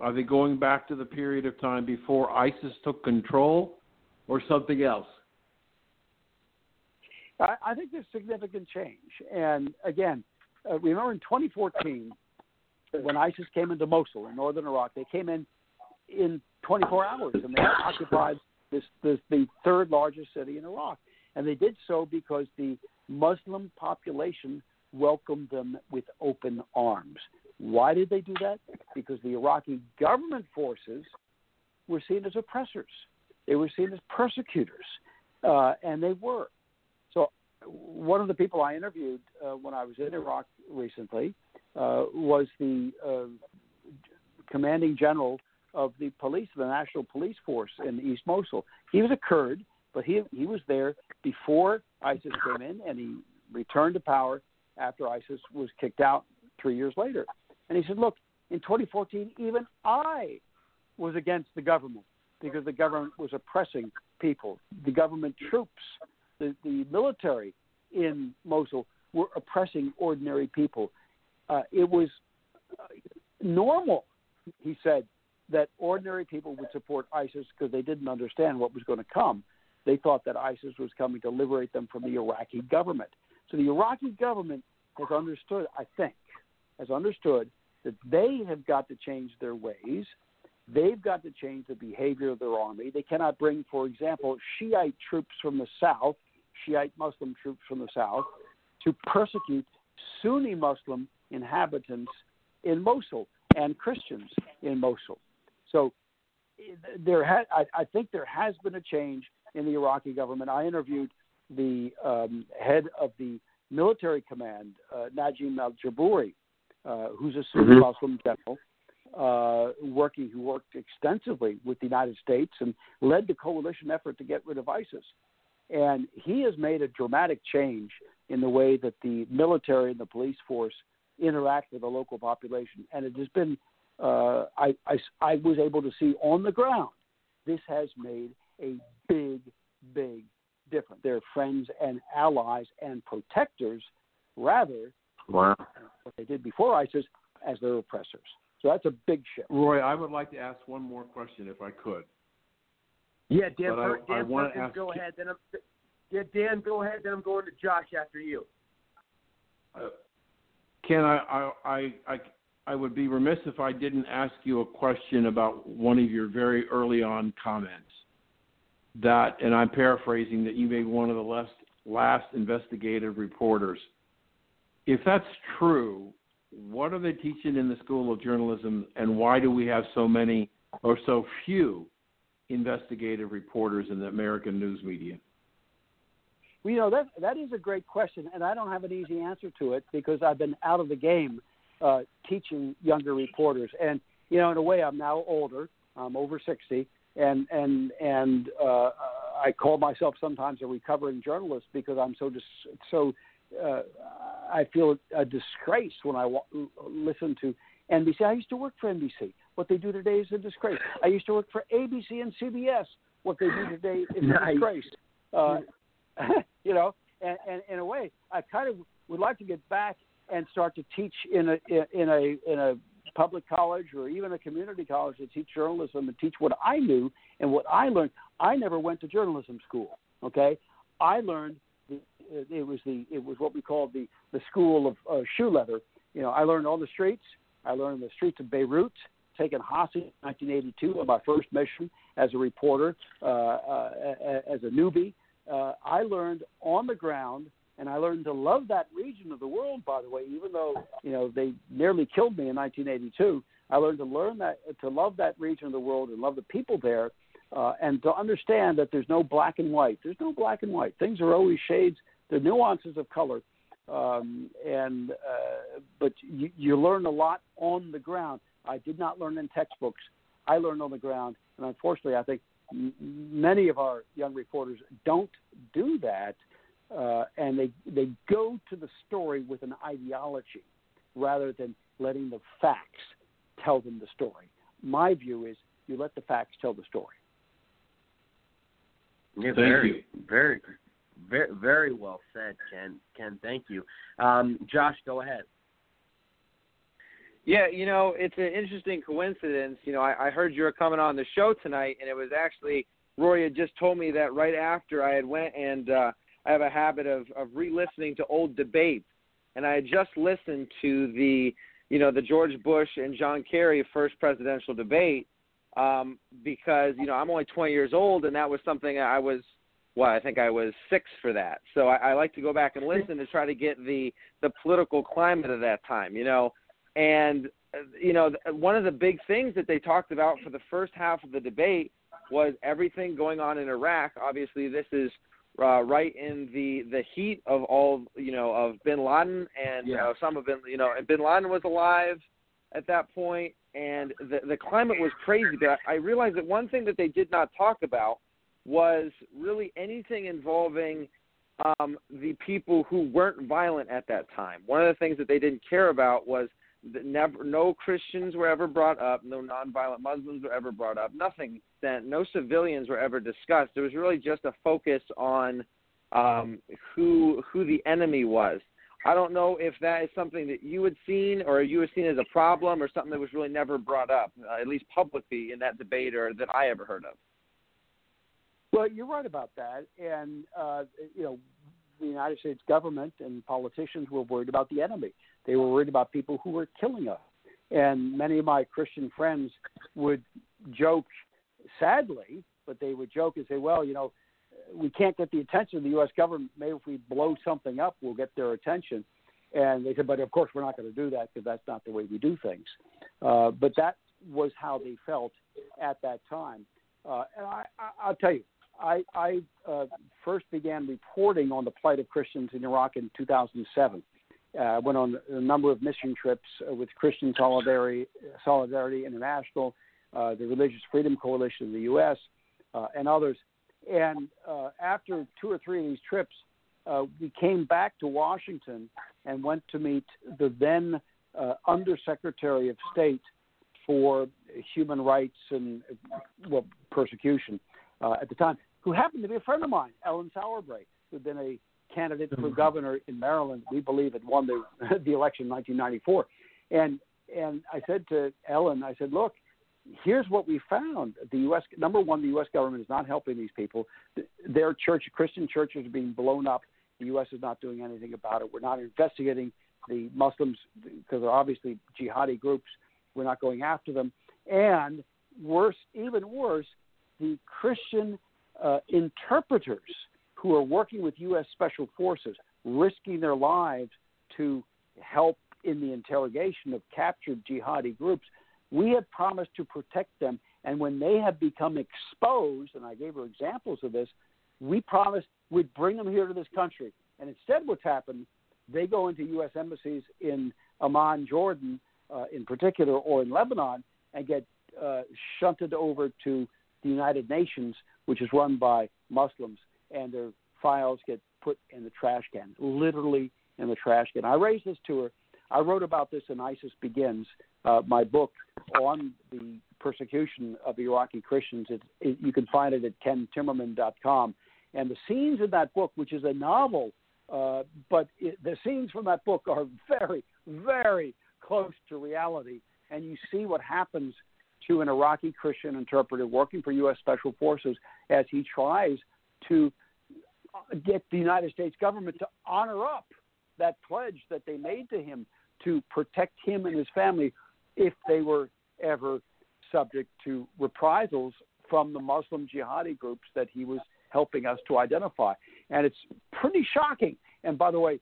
Are they going back to the period of time before ISIS took control, or something else? I, I think there's significant change, and again, uh, remember in 2014 when ISIS came into Mosul in northern Iraq, they came in in 24 hours and they occupied this, this the third largest city in Iraq, and they did so because the Muslim population welcomed them with open arms. Why did they do that? Because the Iraqi government forces were seen as oppressors. They were seen as persecutors, uh, and they were one of the people I interviewed uh, when I was in Iraq recently uh, was the uh, commanding general of the police, the National Police Force in East Mosul. He was a Kurd, but he he was there before ISIS came in, and he returned to power after ISIS was kicked out three years later. And he said, "Look, in 2014, even I was against the government because the government was oppressing people. The government troops the, the military in Mosul were oppressing ordinary people. Uh, it was uh, normal, he said, that ordinary people would support ISIS because they didn't understand what was going to come. They thought that ISIS was coming to liberate them from the Iraqi government. So the Iraqi government has understood, I think, has understood that they have got to change their ways. They've got to change the behavior of their army. They cannot bring, for example, Shiite troops from the south, Shiite Muslim troops from the south, to persecute Sunni Muslim inhabitants in Mosul and Christians in Mosul. So there ha- I, I think there has been a change in the Iraqi government. I interviewed the um, head of the military command, uh, Najim al Jabouri, uh, who's a Sunni Mhm. Muslim general, uh, working who worked extensively with the United States and led the coalition effort to get rid of ISIS. And he has made a dramatic change in the way that the military and the police force interact with the local population. And it has been, uh, I, I, I was able to see on the ground, this has made a big, big difference. They're friends and allies and protectors rather Wow. what they did before ISIS as their oppressors. So that's a big shift. Roy, I would like to ask one more question if I could. Yeah, Dan, I- I Dan wanna ask go ahead. Then I'm, yeah, Dan, go ahead. Then I'm going to Josh after you. Uh, Ken, I, I, I, I, I would be remiss if I didn't ask you a question about one of your very early on comments. That, and I'm paraphrasing, that you made one of the last, last investigative reporters. If that's true, what are they teaching in the School of Journalism, and why do we have so many or so few investigative reporters in the American news media? Well, you know that that is a great question, and I don't have an easy answer to it because I've been out of the game uh, teaching younger reporters. And you know, in a way, I'm now older. I'm over sixty, and and and uh, I call myself sometimes a recovering journalist because I'm so dis- so. Uh, I feel a disgrace when I listen to NBC. I used to work for NBC. What they do today is a disgrace. I used to work for ABC and CBS. What they do today is a *laughs* disgrace. Uh, *laughs* you know, and, and in a way, I kind of would like to get back and start to teach in a in a in a public college or even a community college to teach journalism and teach what I knew and what I learned. I never went to journalism school. Okay, I learned the, it was the it was what we called the the school of uh, shoe leather. You know, I learned on the streets. I learned the streets of Beirut, taken hostage in 1982 on my first mission as a reporter, uh, uh, as a newbie. Uh, I learned on the ground, and I learned to love that region of the world. By the way, even though you know they nearly killed me in 1982, I learned to learn that to love that region of the world and love the people there, uh, and to understand that there's no black and white. There's no black and white. Things are always shades. Are nuances of color, um, and uh, but you, you learn a lot on the ground. I did not learn in textbooks. I learned on the ground, and unfortunately, I think m- many of our young reporters don't do that, uh, and they they go to the story with an ideology rather than letting the facts tell them the story. My view is you let the facts tell the story. Yeah, Thank very, you. very, very, very well said, Ken. Ken, thank you. Um, Josh, go ahead. Yeah, you know, it's an interesting coincidence. You know, I, I heard you were coming on the show tonight, and it was actually Roy had just told me that right after I had went and uh, I have a habit of of re-listening to old debates, and I had just listened to the you know the George Bush and John Kerry first presidential debate um, because you know I'm only 20 years old, and that was something I was well, I think I was six for that. So I, I like to go back and listen to try to get the the political climate of that time. You know, and uh, you know one of the big things that they talked about for the first half of the debate was everything going on in Iraq. Obviously, this is uh, right in the the heat of all you know of Bin Laden and know some of Bin you know and Bin Laden was alive at that point, and the the climate was crazy. But I realized that one thing that they did not talk about was really anything involving um, the people who weren't violent at that time. One of the things that they didn't care about was that never, no Christians were ever brought up, no nonviolent Muslims were ever brought up, nothing. That no civilians were ever discussed. There was really just a focus on um, who who the enemy was. I don't know if that is something that you had seen or you had seen as a problem or something that was really never brought up, uh, at least publicly in that debate or that I ever heard of. Well, you're right about that, and uh, you know, the United States government and politicians were worried about the enemy. They were worried about people who were killing us, and many of my Christian friends would joke, sadly, but they would joke and say, "Well, you know, we can't get the attention of the U.S. government. Maybe if we blow something up, we'll get their attention." And they said, "But of course, we're not going to do that because that's not the way we do things." Uh, but that was how they felt at that time. Uh, and I, I, I'll tell you, I, I uh, first began reporting on the plight of Christians in Iraq in 2007. Uh, went on a number of mission trips uh, with Christian Solidarity, Solidarity International, uh, the Religious Freedom Coalition in the U.S., uh, and others. And uh, after two or three of these trips, uh, we came back to Washington and went to meet the then Undersecretary of State for Human Rights and well, Persecution at the time, who happened to be a friend of mine, Ellen Sauerbrey, who'd been a candidate for governor in Maryland. We believe had won the *laughs* the election in 1994, and and I said to Ellen, I said, look, here's what we found: the U.S. number one, the U.S. government is not helping these people. Their church, Christian churches, are being blown up. The U.S. is not doing anything about it. We're not investigating the Muslims because they're obviously jihadi groups. We're not going after them, and worse, even worse, the Christian uh, interpreters who are working with U.S. Special Forces, risking their lives to help in the interrogation of captured jihadi groups. We had promised to protect them, and when they have become exposed, and I gave her examples of this, we promised we'd bring them here to this country. And instead, what's happened, they go into U.S. embassies in Amman, Jordan, uh, in particular, or in Lebanon, and get uh, shunted over to the United Nations, which is run by Muslims, and their files get put in the trash can, literally in the trash can. I raised this to her. I wrote about this in ISIS Begins, uh, my book on the persecution of Iraqi Christians. It, it, you can find it at kentimmerman.com. And the scenes in that book, which is a novel, uh, but it, the scenes from that book are *laughs* very, very close to reality. And you see what happens to an Iraqi Christian interpreter working for U.S. Special Forces as he tries to get the United States government to honor up that pledge that they made to him to protect him and his family if they were ever subject to reprisals from the Muslim jihadi groups that he was helping us to identify. And it's pretty shocking. And by the way,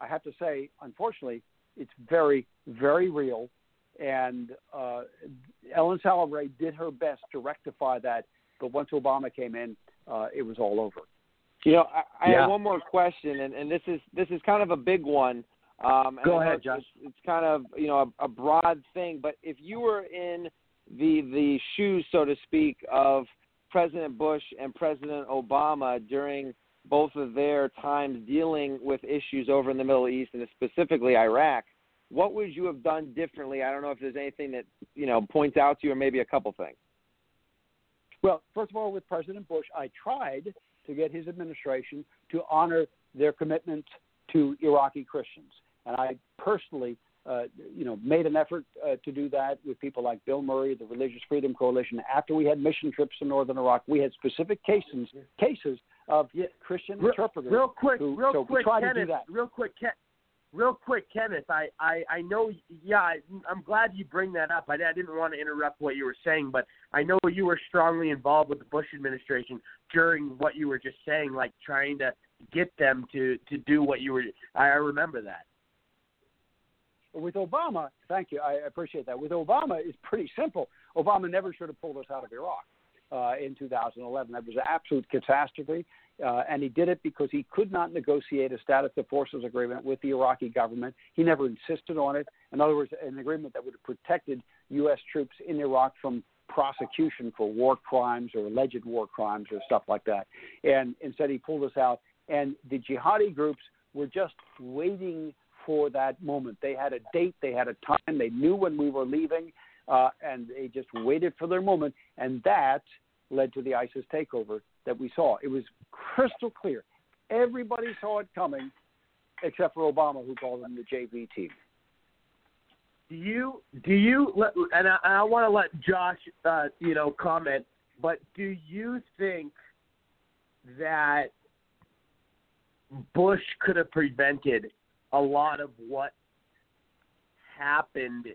I have to say, unfortunately, it's very, very real. And uh, Ellen Sauerbrey did her best to rectify that. But once Obama came in, uh, it was all over. You know, I, I Yeah. have one more question, and, and this is this is kind of a big one. Um, and Go ahead, Josh. It's, it's kind of you know a, a broad thing, but if you were in the the shoes, so to speak, of President Bush and President Obama during both of their times dealing with issues over in the Middle East and specifically Iraq, what would you have done differently? I don't know if there's anything that you know points out to you, or maybe a couple things. Well, first of all, with President Bush, I tried to get his administration to honor their commitment to Iraqi Christians, and I personally, uh, you know, made an effort uh, to do that with people like Bill Murray, the Religious Freedom Coalition. After we had mission trips to northern Iraq, we had specific cases cases of Christian Real- interpreters. Real quick, who, real so quick, Kenneth. do that. Real quick, Ken, real quick, Kenneth. I, I, I know. Yeah, I, I'm glad you bring that up. I, I didn't want to interrupt what you were saying, but I know you were strongly involved with the Bush administration during what you were just saying, like trying to get them to to do what you were. I, I remember that. With Obama, thank you, I appreciate that. With Obama, it's pretty simple. Obama never should have pulled us out of Iraq uh, in 2011. That was an absolute catastrophe, uh, and he did it because he could not negotiate a status of forces agreement with the Iraqi government. He never insisted on it. In other words, an agreement that would have protected U.S. troops in Iraq from prosecution for war crimes or alleged war crimes or stuff like that. And instead, he pulled us out. And the jihadi groups were just waiting for that moment. They had a date, they had a time, they knew when we were leaving, uh, and they just waited for their moment. And that led to the ISIS takeover that we saw. It was crystal clear. Everybody saw it coming. except for Obama, who called them the JV team. Do you do you and I, I want to let Josh uh, you know comment, but do you think that Bush could have prevented a lot of what happened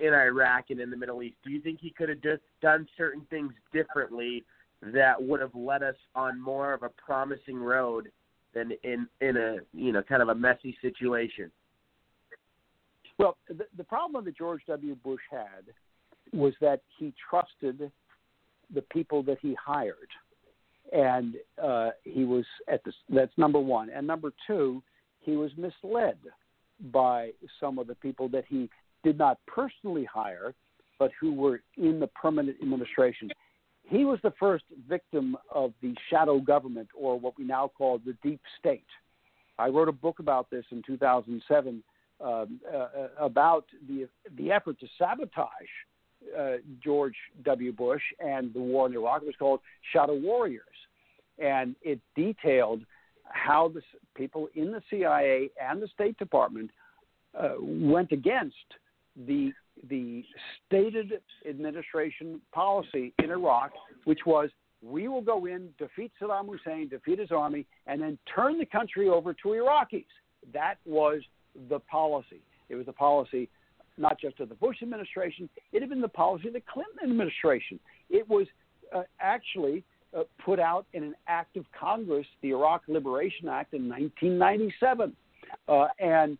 in Iraq and in the Middle East? Do you think he could have just done certain things differently that would have led us on more of a promising road than in in a you know kind of a messy situation? Well, the, the problem that George W. Bush had was that he trusted the people that he hired, and uh, he was at the. That's number one, and number two, he was misled by some of the people that he did not personally hire, but who were in the permanent administration. He was the first victim of the shadow government, or what we now call the deep state. I wrote a book about this in 2007 um, uh, about the the effort to sabotage uh, George W. Bush and the war in Iraq. It was called Shadow Warriors, and it detailed how the people in the CIA and the State Department uh, went against the the stated administration policy in Iraq, which was we will go in, defeat Saddam Hussein, defeat his army, and then turn the country over to Iraqis. That was the policy. It was the policy not just of the Bush administration, it had been the policy of the Clinton administration. It was uh, actually uh, put out in an act of Congress, the Iraq Liberation Act in 1997. Uh, and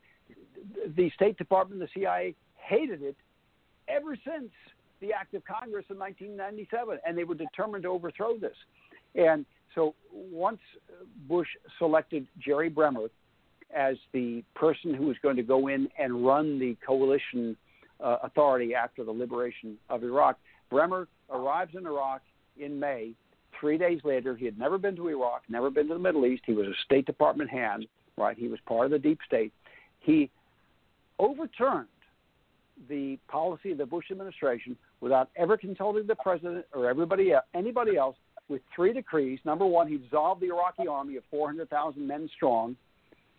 the State Department the CIA hated it ever since the act of Congress in 1997, and they were determined to overthrow this. And so once Bush selected Jerry Bremer as the person who was going to go in and run the coalition uh, authority after the liberation of Iraq, Bremer arrives in Iraq in May. Three days later, he had never been to Iraq, never been to the Middle East. He was a State Department hand, right? He was part of the deep state. He overturned the policy of the Bush administration without ever consulting the president or everybody anybody else with three decrees. Number one, he dissolved the Iraqi army of 400,000 men strong.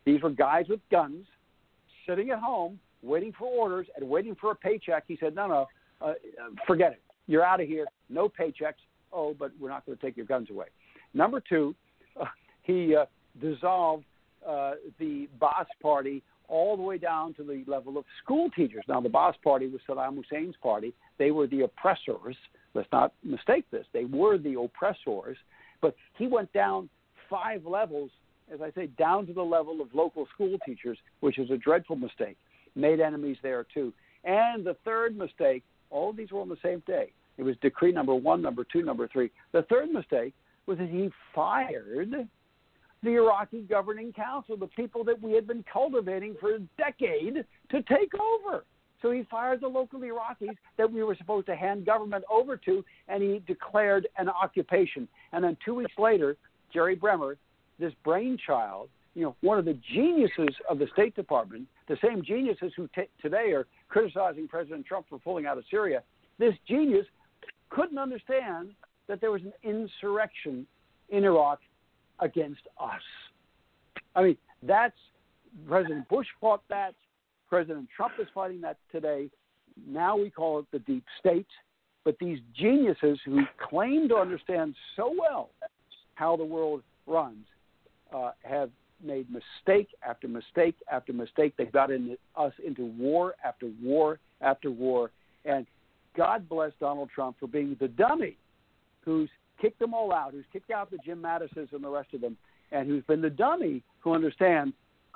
These were guys with guns sitting at home waiting for orders and waiting for a paycheck. He said, "No, no, uh, forget it. You're out of here. No paychecks. Oh, but we're not going to take your guns away." Number two, uh, *laughs* he uh, dissolved uh, the Ba'ath Party all the way down to the level of school teachers. Now, the Ba'ath Party was Saddam Hussein's party. They were the oppressors. Let's not mistake this. They were the oppressors. But he went down five levels, as I say, down to the level of local school teachers, which is a dreadful mistake. Made enemies there, too. And the third mistake, all of these were on the same day. It was decree number one, number two, number three. The third mistake was that he fired the Iraqi governing council, the people that we had been cultivating for a decade to take over. So he fired the local Iraqis that we were supposed to hand government over to, and he declared an occupation. And then two weeks later, Jerry Bremer, this brainchild, you know, one of the geniuses of the State Department, the same geniuses who t- today are criticizing President Trump for pulling out of Syria, this genius couldn't understand that there was an insurrection in Iraq against us. I mean, that's President Bush fought that. President Trump is fighting that today. Now we call it the deep state. But these geniuses who claim to understand so well how the world runs uh, have made mistake after mistake after mistake. They got in, us into war after war after war. And God bless Donald Trump for being the dummy who's kicked them all out, who's kicked out the Jim Mattises and the rest of them, and who's been the dummy who understands,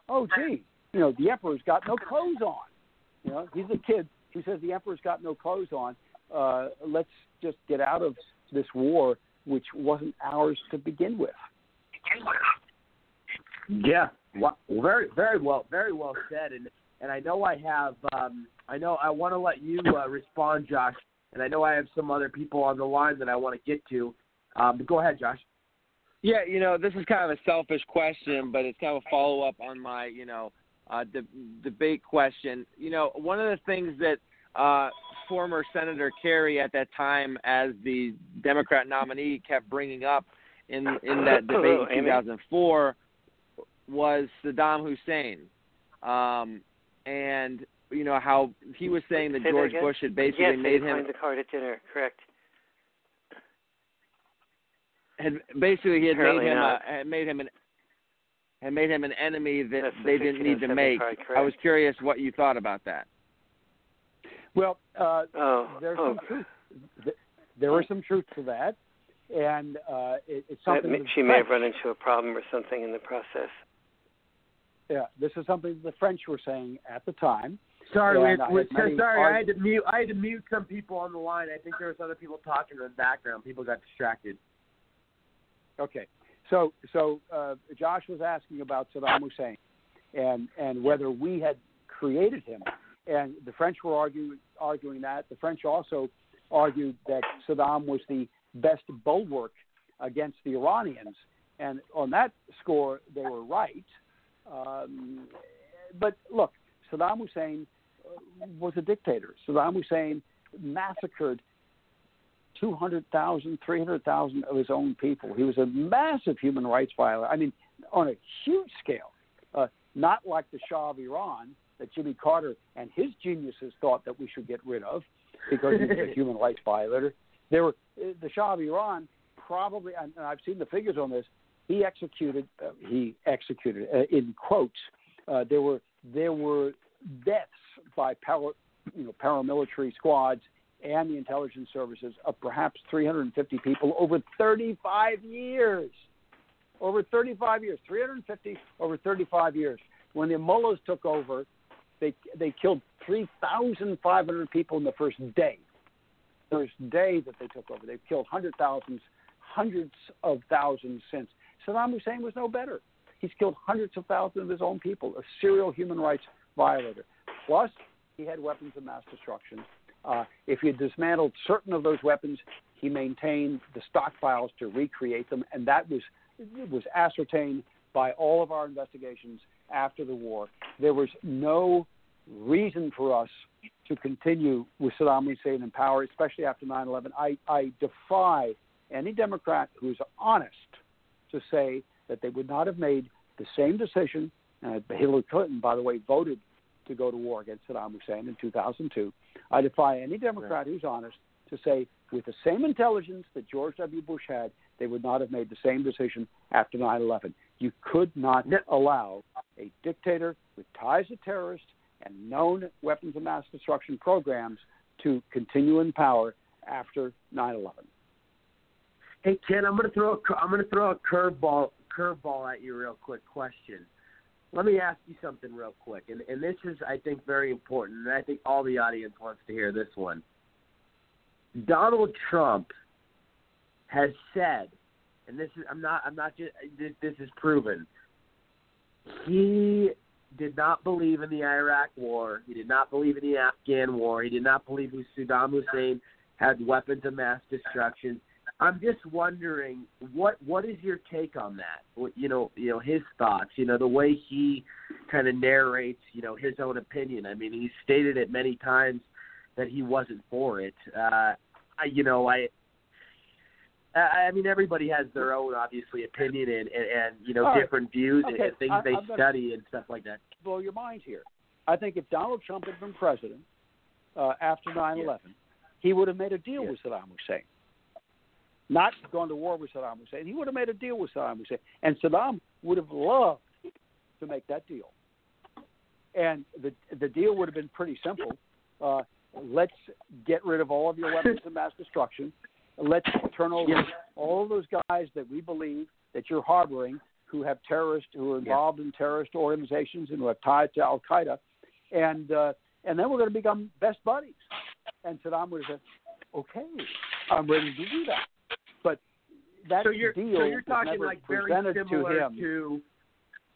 oh, gee, you know, the emperor's got no clothes on. You know, he's a kid who says the emperor's got no clothes on. Uh, let's just get out of this war, which wasn't ours to begin with. Yeah, well, very, very well, very well said. And and I know I have, um, I know I want to let you uh, respond, Josh. And I know I have some other people on the line that I want to get to. Um, but go ahead, Josh. Yeah, you know, this is kind of a selfish question, but it's kind of a follow up on my, you know, uh, de- debate question. You know, one of the things that uh, former Senator Kerry at that time, as the Democrat nominee, kept bringing up in in that *coughs* debate in 2004 was Saddam Hussein, um, and you know how he was saying that Say George again? Bush had basically yes, made they him find the card at dinner. Correct. Had basically he had Apparently made him a, had made him an had made him an enemy that That's they didn't need to make. I was curious what you thought about that. Well, uh, Oh, there's oh. some truth. th- There is some truth to that, and uh, it, it's something. may- that the she may have run into a problem or something in the process. Yeah, this is something the French were saying at the time. Sorry, and we, I we, had many sorry, I had to mute. I had to mute some people on the line. I think there was other people talking in the background. People got distracted. Okay, so so uh, Josh was asking about Saddam Hussein and and whether we had created him, and the French were arguing arguing that. The French also argued that Saddam was the best bulwark against the Iranians, and on that score they were right. Um, but look, Saddam Hussein was a dictator. Saddam Hussein massacred 200,000, 300,000 of his own people. He was a massive human rights violator. I mean, on a huge scale. Uh, not like the Shah of Iran that Jimmy Carter and his geniuses thought that we should get rid of because he was a *laughs* human rights violator. There were uh, the Shah of Iran probably, and I've seen the figures on this. He executed. Uh, he executed uh, in quotes. Uh, there were there were deaths by para, you know, paramilitary squads and the intelligence services of perhaps 350 people over 35 years. Over 35 years, 350 over 35 years. When the mullahs took over, they they killed 3,500 people in the first day. First day that they took over, they've killed hundred thousands, hundreds of thousands since. Saddam Hussein was no better. He's killed hundreds of thousands of his own people, a serial human rights violator. Plus, he had weapons of mass destruction. Uh, if he dismantled certain of those weapons, he maintained the stockpiles to recreate them, and that was was ascertained by all of our investigations after the war. There was no reason for us to continue with Saddam Hussein in power, especially after 9/11. I, I defy any Democrat who is honest to say that they would not have made the same decision. Uh, Hillary Clinton, by the way, voted to go to war against Saddam Hussein in 2002. I defy any Democrat who's honest to say, with the same intelligence that George W. Bush had, they would not have made the same decision after 9 11. You could not allow a dictator with ties to terrorists and known weapons of mass destruction programs to continue in power after 9 11. Hey Ken, I'm gonna throw a, I'm gonna throw a curveball curveball at you real quick question. Let me ask you something real quick, and and this is I think very important, and I think all the audience wants to hear this one. Donald Trump has said, and this is I'm not I'm not just this, this is proven. He did not believe in the Iraq War. He did not believe in the Afghan War. He did not believe Saddam Hussein had weapons of mass destruction. I'm just wondering what what is your take on that? What, you know, you know his thoughts. You know the way he kind of narrates. You know his own opinion. I mean, he's stated it many times that he wasn't for it. Uh, I, you know, I. I mean, everybody has their own, obviously, opinion and, and, and you know, All right. different views and, Okay, and things I- they I'm study and stuff like that. blow your mind here. I think if Donald Trump had been president uh, after 9 11, he would have made a deal with Saddam Hussein. Not gone to war with Saddam Hussein. He would have made a deal with Saddam Hussein. And Saddam would have loved to make that deal. And the, the deal would have been pretty simple. Uh, let's get rid of all of your weapons of mass destruction. Let's turn over all of those guys that we believe that you're harboring who have terrorists, who are involved in terrorist organizations and who have tied to Al Qaeda, and uh, and then we're going to become best buddies. And Saddam would have said, "Okay, I'm ready to do that." That so you're deal so you're talking like very similar to him. to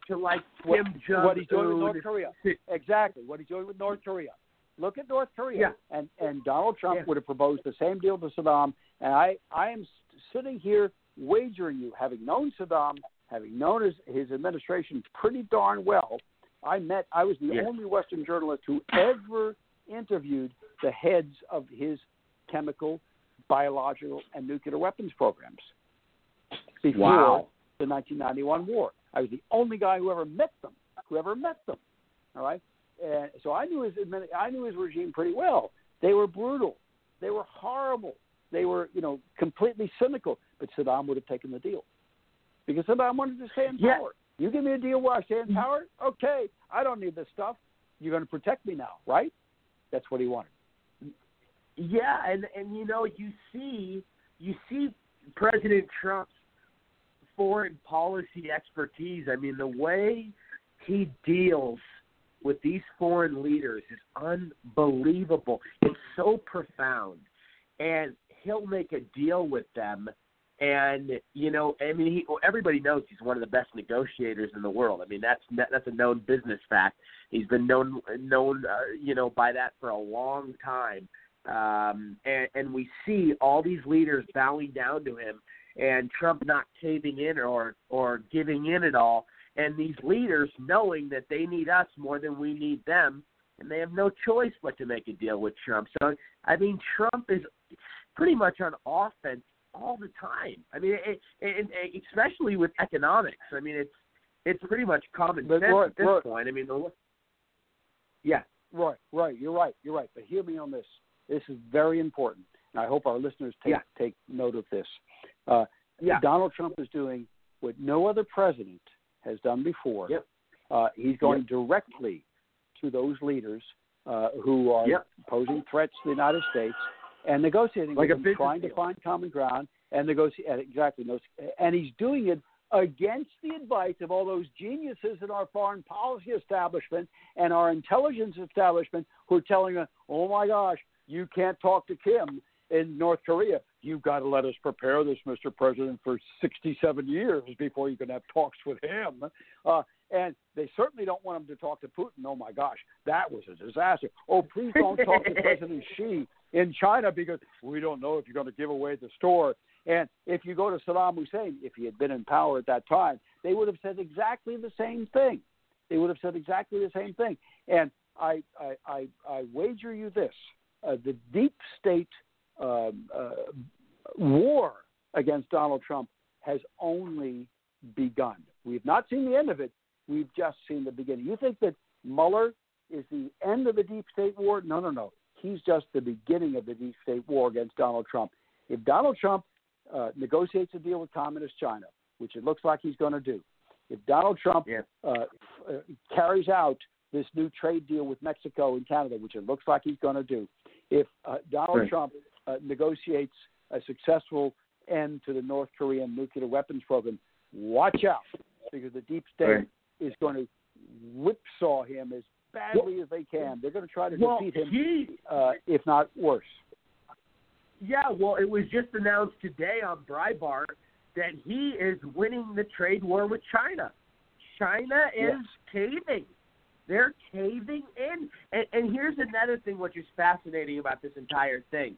to like what, Kim Jong what he's doing with North Korea. Exactly what he's doing with North Korea. Look at North Korea, Yeah. and and Donald Trump Yeah. would have proposed the same deal to Saddam. And I I am sitting here wagering you, having known Saddam, having known his his administration pretty darn well. I met I was the Yeah. only Western journalist who ever interviewed the heads of his chemical, biological, and nuclear weapons programs before Wow. the 1991 war. I was the only guy who ever met them, who ever met them. All right, and so I knew his I knew his regime pretty well. They were brutal, they were horrible, they were you know completely cynical. But Saddam would have taken the deal because Saddam wanted to stay in Yeah. power. You give me a deal where I stay in mm-hmm. power, okay? I don't need this stuff. You're going to protect me now, right? That's what he wanted. Yeah, and and you know you see you see President Trump's foreign policy expertise. I mean the way he deals with these foreign leaders is unbelievable. It's so profound, and he'll make a deal with them. And you know, I mean, he, everybody knows he's one of the best negotiators in the world. I mean, that's that's a known business fact. He's been known known uh, you know by that for a long time um, and, and we see all these leaders bowing down to him, and Trump not caving in or or giving in at all, and these leaders knowing that they need us more than we need them, and they have no choice but to make a deal with Trump. So I mean, Trump is pretty much on offense all the time. I mean, it, it, it, especially with economics. I mean, it's it's pretty much common sense Roy- at this Roy- point. I mean, the, yeah. Right, right. You're right. You're right. But hear me on this. This is very important, and I hope our listeners take Yeah. take note of this. Uh, Yeah. Donald Trump is doing what no other president has done before. Yep. Uh, he's going directly to those leaders uh, who are Yep. posing threats to the United States and negotiating Like with a them, trying to find common ground and negotiate exactly. And he's doing it against the advice of all those geniuses in our foreign policy establishment and our intelligence establishment who are telling us, "Oh my gosh, you can't talk to Kim in North Korea. You've got to let us prepare this, Mr. President, for 67 years before you can have talks with him." Uh, and they certainly don't want him to talk to Putin. Oh my gosh, that was a disaster. Oh, please don't talk to *laughs* President Xi in China because we don't know if you're going to give away the store. And if you go to Saddam Hussein, if he had been in power at that time, they would have said exactly the same thing. They would have said exactly the same thing. And I, I, I, I wager you this: uh, the deep state uh, war against Donald Trump has only begun. We've not seen the end of it. We've just seen the beginning. You think that Mueller is the end of the deep state war? No, no, no. He's just the beginning of the deep state war against Donald Trump. If Donald Trump uh, negotiates a deal with Communist China, which it looks like he's going to do, if Donald Trump uh, f- uh, carries out this new trade deal with Mexico and Canada, which it looks like he's going to do, if uh, Donald Right. Trump uh, negotiates a successful end to the North Korean nuclear weapons program, watch out because the deep state Right. is going to whipsaw him as badly as they can. They're going to try to Well, defeat him, he uh, if not worse. Yeah, well, it was just announced today on Breitbart that he is winning the trade war with China. China is caving. They're caving in. And, and here's another thing which is fascinating about this entire thing.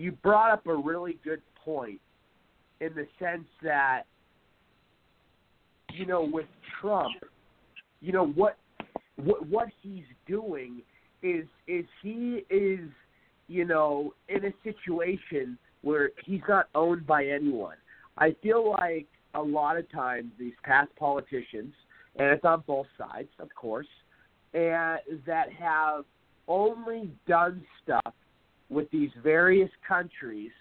You brought up a really good point in the sense that, you know, with Trump, you know, what what, what he's doing is is he is you know, in a situation where he's not owned by anyone. I feel like a lot of times these past politicians, and it's on both sides, of course, and that have only done stuff with these various countries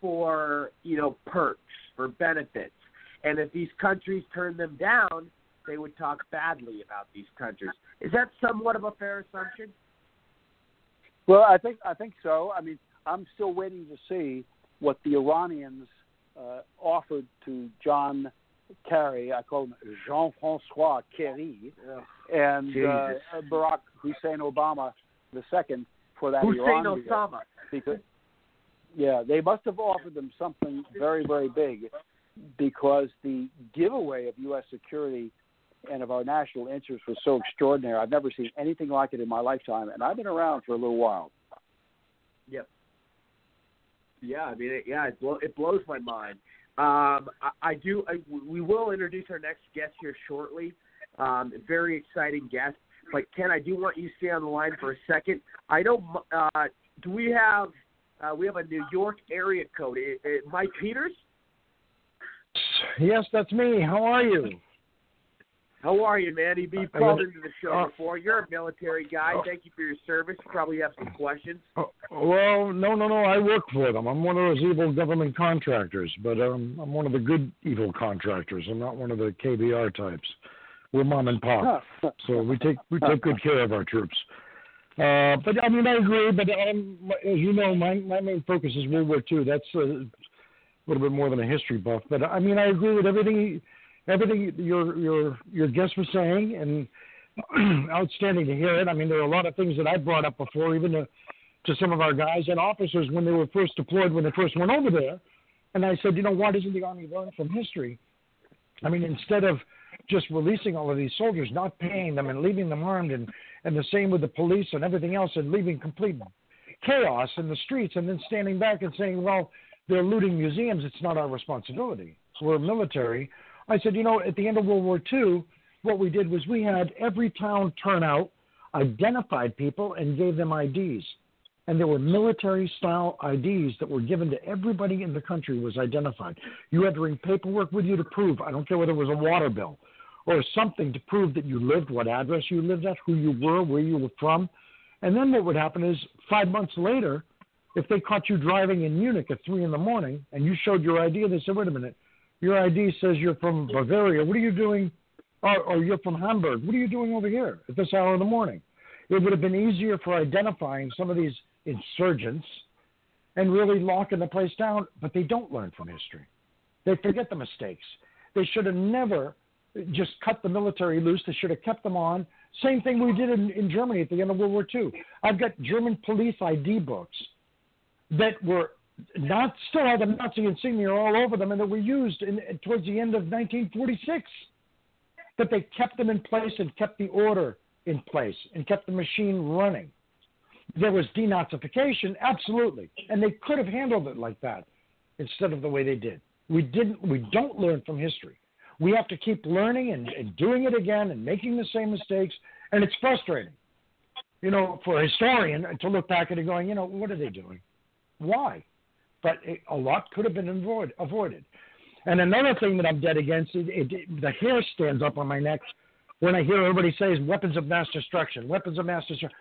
for, you know, perks, for benefits. And if these countries turn them down, they would talk badly about these countries. Is that somewhat of a fair assumption? Well, I think I think so. I mean, I'm still waiting to see what the Iranians uh, offered to John Kerry. I call him Jean-François Kerry, and uh, Barack Hussein Obama the second for that Hussein Iran. Osama. Because, yeah, they must have offered them something very, very big because the giveaway of U.S. security and of our national interest was so extraordinary. I've never seen anything like it in my lifetime, and I've been around for a little while. Yep. Yeah, I mean, it, yeah, it, blow, it blows my mind. Um, I, I do. I, we will introduce our next guest here shortly. Um, very exciting guest. But Ken, I do want you to stay on the line for a second. I know. Uh, do we have? Uh, we have a New York area code. It, it, Mike Peters. Yes, that's me. How are you? How are you, man? You've I called into the show uh, before. You're a military guy. uh, Thank you for your service. You probably have some questions. Oh, well, no, no, no. I work for them. I'm one of those evil government contractors, but um, I'm one of the good evil contractors. I'm not one of the KBR types. We're mom and pop, *laughs* so we take we take good care of our troops. Uh, but I mean, I agree. But um, as you know, my my main focus is World War II. That's a little bit more than a history buff. But I mean, I agree with everything everything your your your guest was saying, and *clears throat* outstanding to hear it. I mean, there are a lot of things that I brought up before, even to to some of our guys and officers when they were first deployed, when they first went over there. And I said, you know, why doesn't the Army learn from history? I mean, instead of just releasing all of these soldiers, not paying them and leaving them armed, and, and the same with the police and everything else, and leaving complete chaos in the streets, and then standing back and saying, well, they're looting museums. It's not our responsibility. We're military. I said, you know, at the end of World War II, what we did was we had every town turn out, identified people, and gave them IDs. And there were military style IDs that were given to everybody in the country was identified. You had to bring paperwork with you to prove, I don't care whether it was a water bill or something to prove that you lived, what address you lived at, who you were, where you were from. And then what would happen is five months later, if they caught you driving in Munich at three in the morning and you showed your ID, they said, wait a minute, your ID says you're from Bavaria. What are you doing? Or, or you're from Hamburg. What are you doing over here at this hour in the morning? It would have been easier for identifying some of these insurgents and really locking the place down, but they don't learn from history. They forget the mistakes. They should have never just cut the military loose. They should have kept them on. Same thing we did in, in Germany at the end of World War II. I've got German police ID books that were not still had the Nazi insignia all over them, and that were used in, towards the end of 1946. But they kept them in place and kept the order in place and kept the machine running. There was denazification, absolutely, and they could have handled it like that instead of the way they did. We didn't. We don't learn from history. We have to keep learning and, and doing it again and making the same mistakes, and it's frustrating, you know, for a historian to look back at it going, you know, what are they doing? Why? But it, a lot could have been avoid, avoided. And another thing that I'm dead against, it, it, the hair stands up on my neck when I hear everybody say weapons of mass destruction, weapons of mass destruction.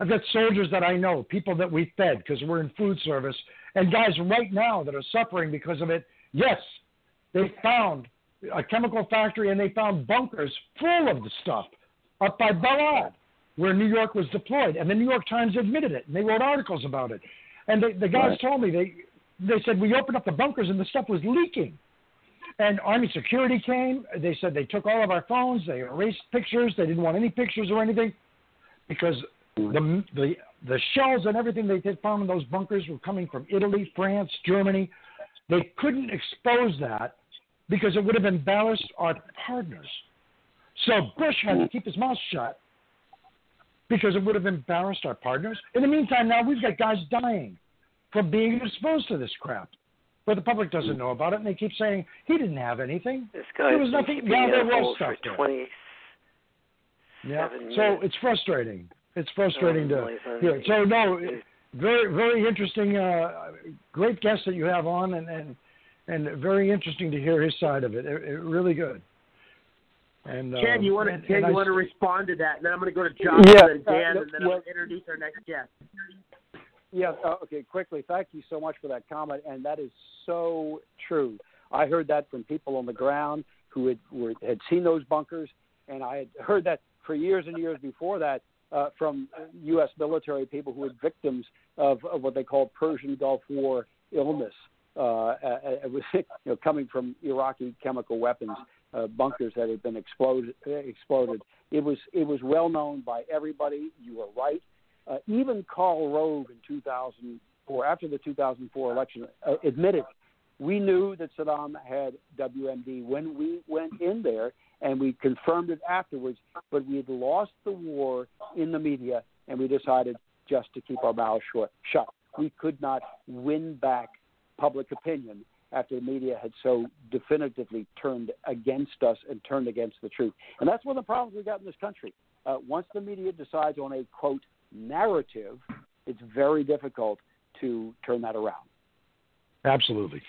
I've got soldiers that I know, people that we fed because we're in food service, and guys right now that are suffering because of it. Yes, they found a chemical factory and they found bunkers full of the stuff up by Balad, where New York was deployed, and the New York Times admitted it, and they wrote articles about it. And they, the guys Right. told me they they said we opened up the bunkers and the stuff was leaking. And Army security came. They said they took all of our phones. They erased pictures. They didn't want any pictures or anything because the the the shells and everything they found in those bunkers were coming from Italy, France, Germany. They couldn't expose that because it would have embarrassed our partners. So Bush had to keep his mouth shut because it would have embarrassed our partners. In the meantime, now we've got guys dying from being exposed to this crap. But the public doesn't know about it, and they keep saying he didn't have anything. This guy there was nothing. Yeah, there was stuff there. 20 Yeah. seven So years. it's frustrating. It's frustrating Oh, to hear. God. So no, very very interesting. Uh, great guest that you have on, and and and very interesting to hear his side of it. it, it really good. And Ken, um, you want to Ken, you I- want to respond to that, and then I'm going to go to John Yeah, and then Dan, uh, and then yeah. I'll introduce our next guest. Yeah. Uh, okay. Quickly, thank you so much for that comment, and that is so true. I heard that from people on the ground who had were, had seen those bunkers, and I had heard that for years and years before that uh, from U.S. military people who were victims of, of what they called Persian Gulf War illness. Uh, it was *laughs* you know coming from Iraqi chemical weapons uh, bunkers that had been exploded. Exploded. It was it was well known by everybody. You were right. Uh, even Karl Rove in 2004, after the 2004 election, uh, admitted we knew that Saddam had WMD when we went in there, and we confirmed it afterwards. But we had lost the war in the media, and we decided just to keep our mouths. Shut. We could not win back public opinion after the media had so definitively turned against us and turned against the truth. And that's one of the problems we got in this country. Uh, once the media decides on a quote narrative, it's very difficult to turn that around. Absolutely.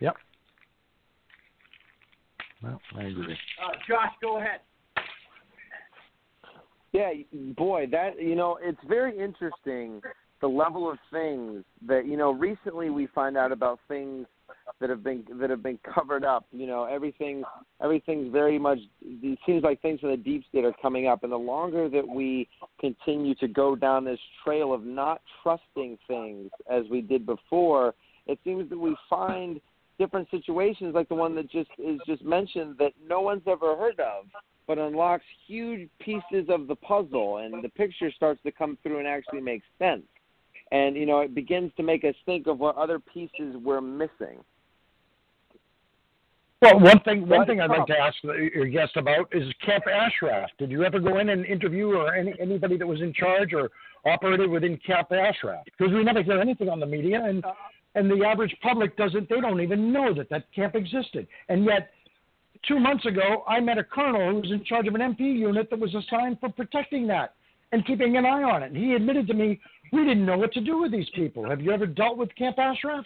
Yep. Well, I agree. Uh, Josh, go ahead. Yeah, boy, that you know, it's very interesting the level of things that you know. Recently, we find out about things that have been that have been covered up. You know, everything everything's very much. It seems like things from the deep state are coming up, and the longer that we continue to go down this trail of not trusting things as we did before, it seems that we find different situations like the one that just is just mentioned that no one's ever heard of but unlocks huge pieces of the puzzle and the picture starts to come through and actually make sense and you know it begins to make us think of what other pieces we're missing Well, one thing one thing I'd like to ask your guest about is Camp Ashraf. Did you ever go in and interview or any anybody that was in charge or operated within Camp Ashraf? Because we never hear anything on the media, and uh-huh. and the average public doesn't. They don't even know that that camp existed. And yet, two months ago, I met a colonel who was in charge of an MP unit that was assigned for protecting that and keeping an eye on it. And he admitted to me, we didn't know what to do with these people. Have you ever dealt with Camp Ashraf?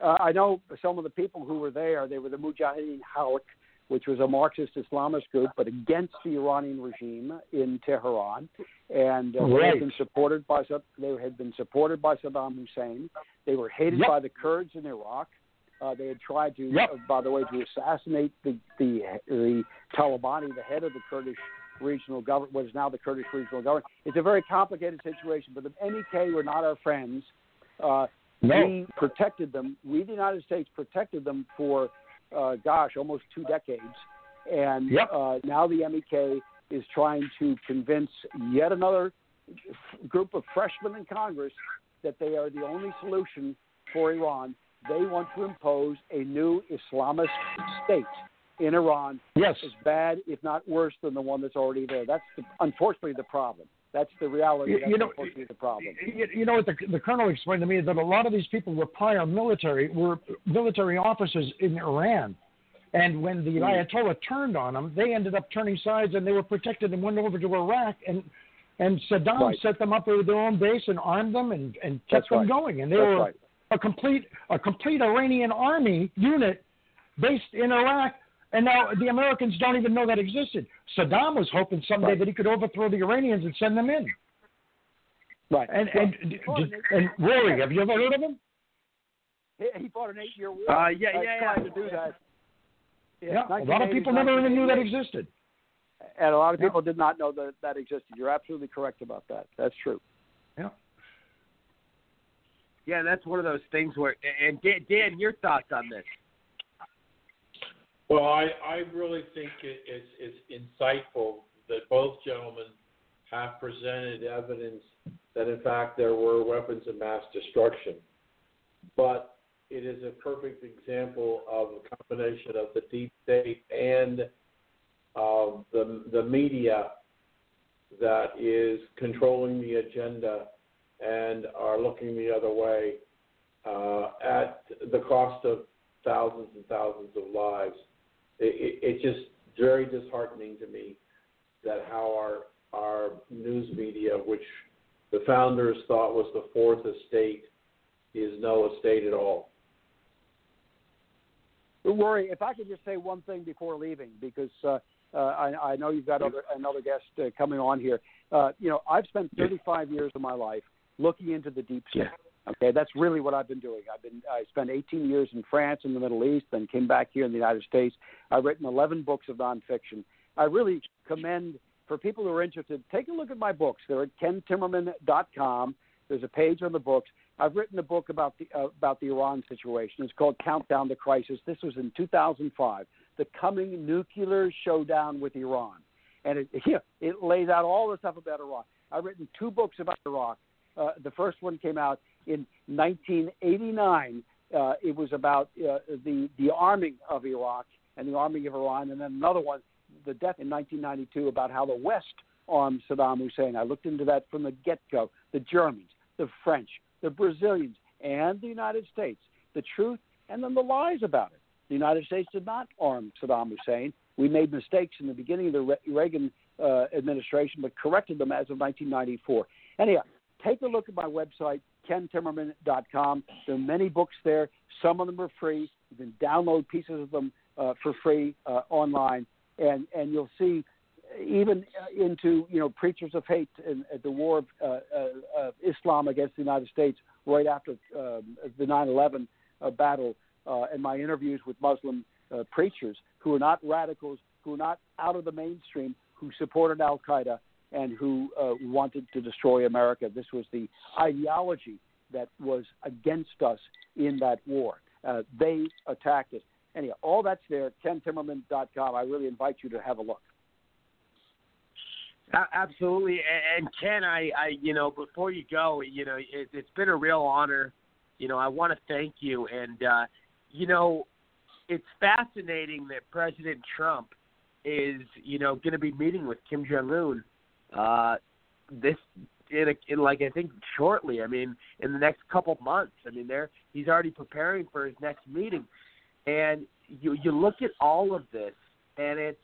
Uh, I know some of the people who were there. They were the Mujahideen Khalq, which was a Marxist Islamist group, but against the Iranian regime in Tehran, and uh, they had been supported by they had been supported by Saddam Hussein. They were hated Yep. by the Kurds in Iraq. Uh, they had tried to, Yep. uh, by the way, to assassinate the the the Talabani, the head of the Kurdish regional government, what is now the Kurdish regional government. It's a very complicated situation, but the MEK were not our friends. Uh, No. we protected them. We, the United States, protected them for, uh, gosh, almost two decades. And Yep. uh, now the MEK is trying to convince yet another f- group of freshmen in Congress that they are the only solution for Iran. They want to impose a new Islamist state in Iran Yes. as bad, if not worse, than the one that's already there. That's the, unfortunately the problem. That's the reality. You- That's you know, unfortunately the problem. You, know what the, the colonel explained to me is that a lot of these people were prior military were military officers in Iran, and when the hmm. Ayatollah turned on them, they ended up turning sides and they were protected and went over to Iraq and and Saddam Right. set them up with their own base and armed them and and kept That's them right. going and they That's were right. a complete a complete Iranian army unit based in Iraq. And now the Americans don't even know that existed. Saddam was hoping someday Right. that he could overthrow the Iranians and send them in. Right. And Well, and he fought did, and Rory, have you ever heard of him? He, he fought an eight-year war. Uh, yeah, uh, yeah, trying yeah. to do that. Yeah, a lot of people never even knew that existed. And a lot of people did not know that that existed. You're absolutely correct about that. That's true. Yeah. Yeah, that's one of those things where. And Dan, Dan your thoughts on this? Well, I, I really think it, it's, it's insightful that both gentlemen have presented evidence that, in fact, there were weapons of mass destruction. But it is a perfect example of a combination of the deep state and uh, the, the media that is controlling the agenda and are looking the other way uh, at the cost of thousands and thousands of lives. It, it, it's just very disheartening to me that how our our news media, which the founders thought was the fourth estate, is no estate at all. Rory, if I could just say one thing before leaving, because uh, uh, I, I know you've got other, another guest uh, coming on here. Uh, you know, I've spent 35 years of my life looking into the deep state. Okay, that's really what I've been doing. I've been I spent 18 years in France and the Middle East, then came back here in the United States. I've written 11 books of nonfiction. I really commend for people who are interested. Take a look at my books. They're at kentimmerman.com. There's a page on the books. I've written a book about the uh, about the Iran situation. It's called Countdown to Crisis. This was in 2005. The coming nuclear showdown with Iran, and it *laughs* it lays out all the stuff about Iran. I've written two books about Iraq. Uh, the first one came out in 1989. Uh, it was about uh, the the arming of Iraq and the arming of Iran, and then another one, the death in 1992, about how the West armed Saddam Hussein. I looked into that from the get-go. The Germans, the French, the Brazilians, and the United States. The truth, and then the lies about it. The United States did not arm Saddam Hussein. We made mistakes in the beginning of the Re- Reagan uh, administration, but corrected them as of 1994. Anyhow, take a look at my website, kentimmerman.com. There are many books there. Some of them are free. You can download pieces of them uh, for free uh, online, and and you'll see even uh, into you know preachers of hate and uh, the war of uh, uh, uh, Islam against the United States right after um, the 9/11 uh, battle, uh, and my interviews with Muslim uh, preachers who are not radicals, who are not out of the mainstream, who supported Al Qaeda and who uh, wanted to destroy America. This was the ideology that was against us in that war. Uh, they attacked us. Anyhow, all that's there. KenTimmerman.com. I really invite you to have a look. Absolutely, and Ken, I, I, you know, before you go, you know, it, it's been a real honor. You know, I want to thank you, and uh, you know, it's fascinating that President Trump is, you know, going to be meeting with Kim Jong Un. Uh, this in, a, in like I think shortly. I mean, in the next couple months. I mean, there he's already preparing for his next meeting, and you you look at all of this, and it's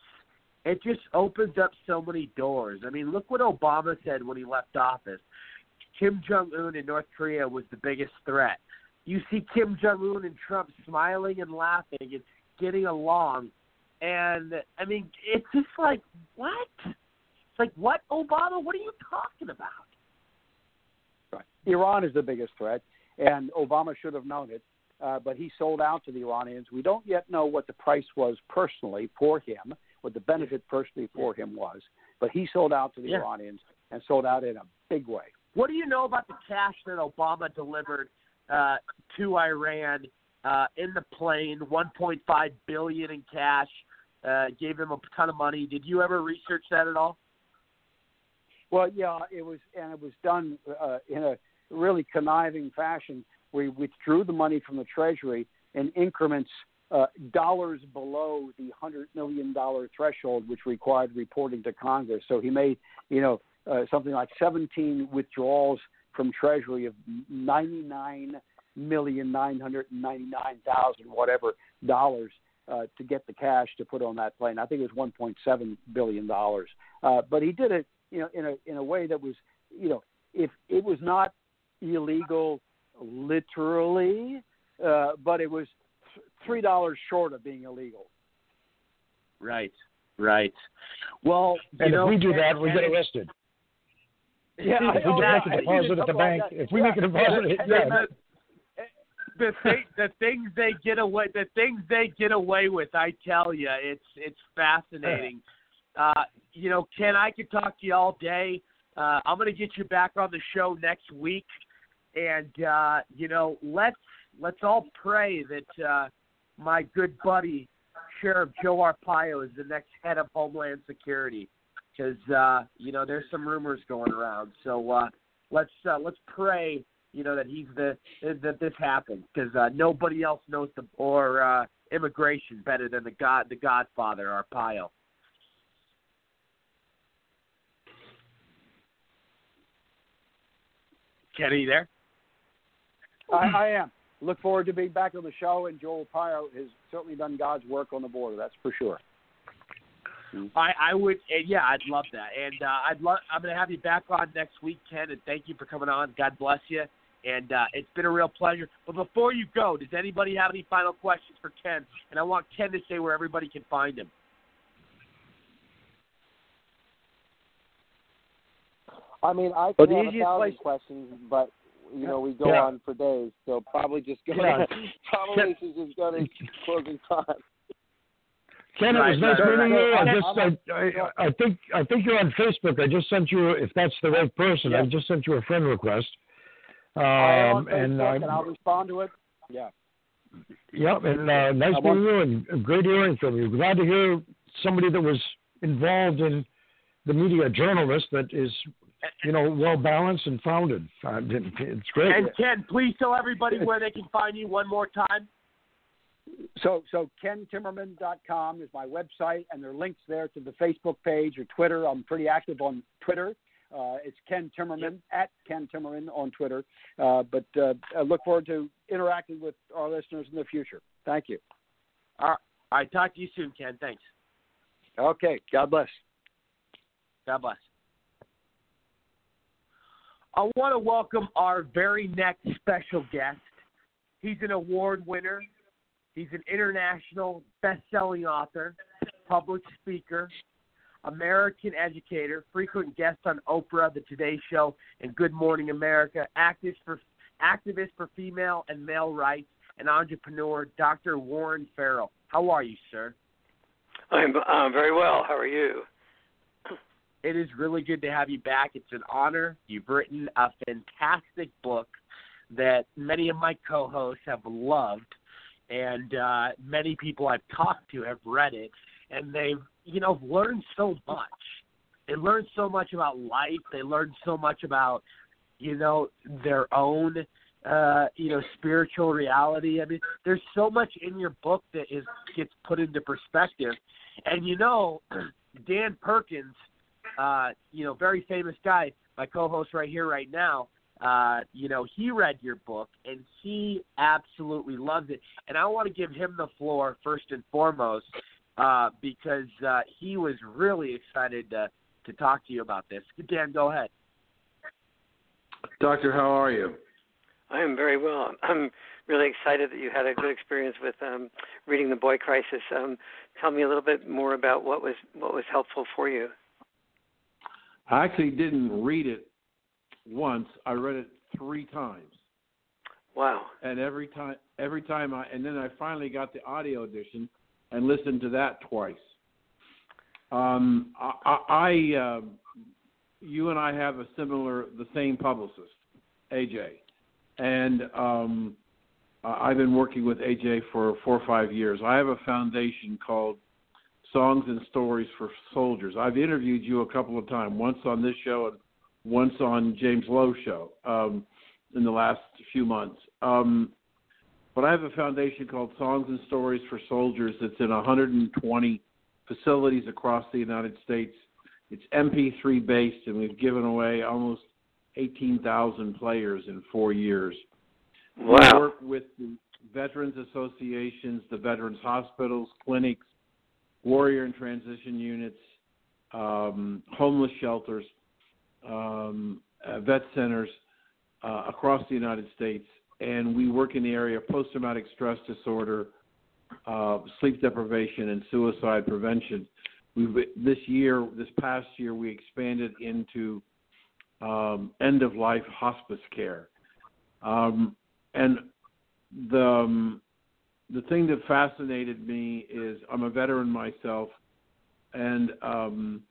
it just opens up so many doors. I mean, look what Obama said when he left office. Kim Jong Un in North Korea was the biggest threat. You see Kim Jong Un and Trump smiling and laughing and getting along, and I mean, it's just like what? It's like what, Obama? What are you talking about? Right. Iran is the biggest threat, and Obama should have known it. Uh, but he sold out to the Iranians. We don't yet know what the price was personally for him, what the benefit personally for him was. But he sold out to the Yeah. Iranians and sold out in a big way. What do you know about the cash that Obama delivered uh, to Iran uh, in the plane? 1.5 billion in cash. Uh, gave him a ton of money. Did you ever research that at all? Well, yeah, it was, and it was done uh, in a really conniving fashion. We withdrew the money from the Treasury in increments uh, dollars below the hundred million dollar threshold, which required reporting to Congress. So he made, you know, uh, something like 17 withdrawals from Treasury of 99 million nine hundred ninety nine thousand whatever dollars uh, to get the cash to put on that plane. I think it was 1.7 billion dollars. Uh, but he did it, you know, in a in a way that was, you know, if it was not illegal literally, uh, but it was th- three dollars short of being illegal. Right, right. Well, you And know, if we do Ken- that, we get arrested. Yeah, if we make a deposit at the bank, if we make a deposit, Yeah, yeah, the thing, the things they get away, the things they get away with, I tell you, it's it's fascinating. Uh, you know, Ken, I could talk to you all day. Uh, I'm going to get you back on the show next week, and uh, you know, let's let's all pray that uh, my good buddy Sheriff Joe Arpaio is the next head of Homeland Security, because uh, you know there's some rumors going around. So uh, let's uh, let's pray you know that he's the that this happens because uh, nobody else knows the or uh, immigration better than the god the Godfather Arpaio. Kenny, you there? I, I am. Look forward to being back on the show, and Joe Arpaio has certainly done God's work on the border. That's for sure. I, I would, and yeah, I'd love that, and uh, I'd love. I'm going to have you back on next week, Ken, and thank you for coming on. God bless you, and uh, it's been a real pleasure. But before you go, does anybody have any final questions for Ken? And I want Ken to say where everybody can find him. I mean, I could the have a easiest thousand place- questions, but you know we go Yeah. on for days, so probably just go. *laughs* Yeah. probably should just go to closing time. Ken, it was nice right, meeting you. I just, I, I, I think, I think you're on Facebook. I just sent you, if that's the right person, I just sent you a friend request. Um, I and, Facebook, I, and I'll respond to it. Yeah. Yep, and uh, nice I meeting want- you and great hearing from you. Glad to hear somebody that was involved in the media, journalist that is, you know, well balanced and founded. It's great. And Ken, please tell everybody where they can find you one more time. So, so kentimmerman.com is my website, and there are links there to the Facebook page or Twitter. I'm pretty active on Twitter. Uh, it's Ken Timmerman at Ken Timmerman on Twitter. Uh, but uh, I look forward to interacting with our listeners in the future. Thank you. All right, all right talk to you soon, Ken. Thanks. Okay. God bless. God bless. I want to welcome our very next special guest. He's an award winner. He's an international best-selling author, public speaker, American educator, frequent guest on Oprah, The Today Show, and Good Morning America, activist for activist for female and male rights, and entrepreneur, Dr. Warren Farrell. How are you, sir? I'm very well. How are you? It is really good to have you back. It's an honor. You've written a fantastic book that many of my co-hosts have loved, and uh, many people I've talked to have read it, and they've you know learned so much. They learned so much about life. They learned so much about you know their own uh you know spiritual reality i mean there's so much in your book that is gets put into perspective and you know *clears throat* dan perkins uh you know very famous guy my co-host right here right now uh you know he read your book and he absolutely loved it and i want to give him the floor first and foremost uh because uh he was really excited to to talk to you about this dan go ahead Doctor, how are you? I am very well. I'm really excited that you had a good experience with um, reading The Boy Crisis. Um, tell me a little bit more about what was what was helpful for you. I actually didn't read it once. I read it three times. Wow. And every time, every time I, and then I finally got the audio edition and listened to that twice. Um, I, I, I uh, you and I have a similar, the same publicist, AJ, and um, I've been working with AJ for four or five years. I have a foundation called Songs and Stories for Soldiers. I've interviewed you a couple of times, once on this show and once on James Lowe's show um, in the last few months. Um, but I have a foundation called Songs and Stories for Soldiers that's in 120 facilities across the United States. It's MP3 based, and we've given away almost 18,000 players in four years. Wow. We work with the veterans associations, the veterans hospitals, clinics, warrior and transition units, um, homeless shelters, um, uh, vet centers uh, across the United States, and we work in the area of post-traumatic stress disorder, uh, sleep deprivation, and suicide prevention. We've this year, this past year, we expanded into um, end-of-life hospice care, um, and the um, the thing that fascinated me is I'm a veteran myself, and um,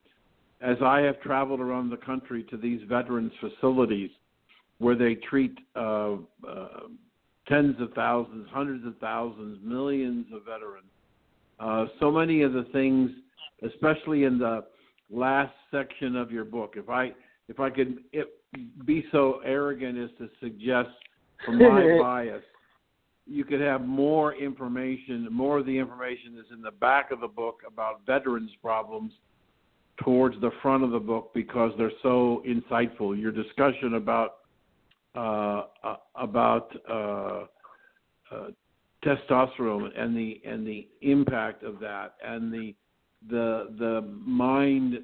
as I have traveled around the country to these veterans facilities where they treat uh, uh, tens of thousands, hundreds of thousands, millions of veterans. Uh, so many of the things, especially in the last section of your book, if I if I could it, be so arrogant as to suggest, from my *laughs* bias, you could have more information. More of the information is in the back of the book about veterans' problems towards the front of the book because they're so insightful. Your discussion about uh, uh, about uh, uh, testosterone and the and the impact of that and the the the mind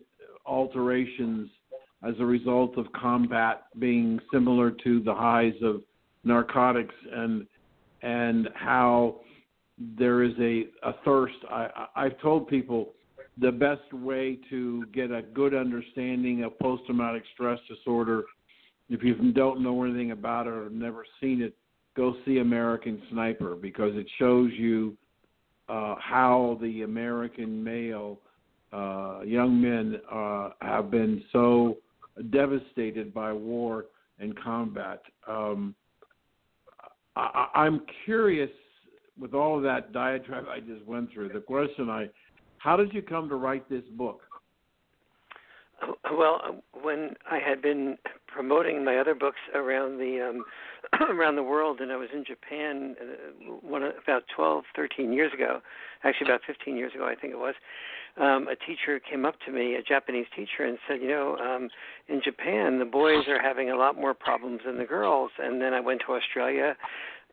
alterations as a result of combat being similar to the highs of narcotics and and how there is a, a thirst. I, I've told people the best way to get a good understanding of post traumatic stress disorder, if you don't know anything about it or never seen it, go see American Sniper because it shows you uh, how the American male uh, young men uh, have been so devastated by war and combat. Um, I, I'm curious, with all of that diatribe I just went through, the question I, how did you come to write this book? Well, when I had been promoting my other books around the um, *clears throat* around the world, and I was in Japan uh, one about twelve, thirteen years ago, actually about 15 years ago, I think it was. Um, a teacher came up to me, a Japanese teacher, and said, "You know, um, in Japan, the boys are having a lot more problems than the girls." And then I went to Australia,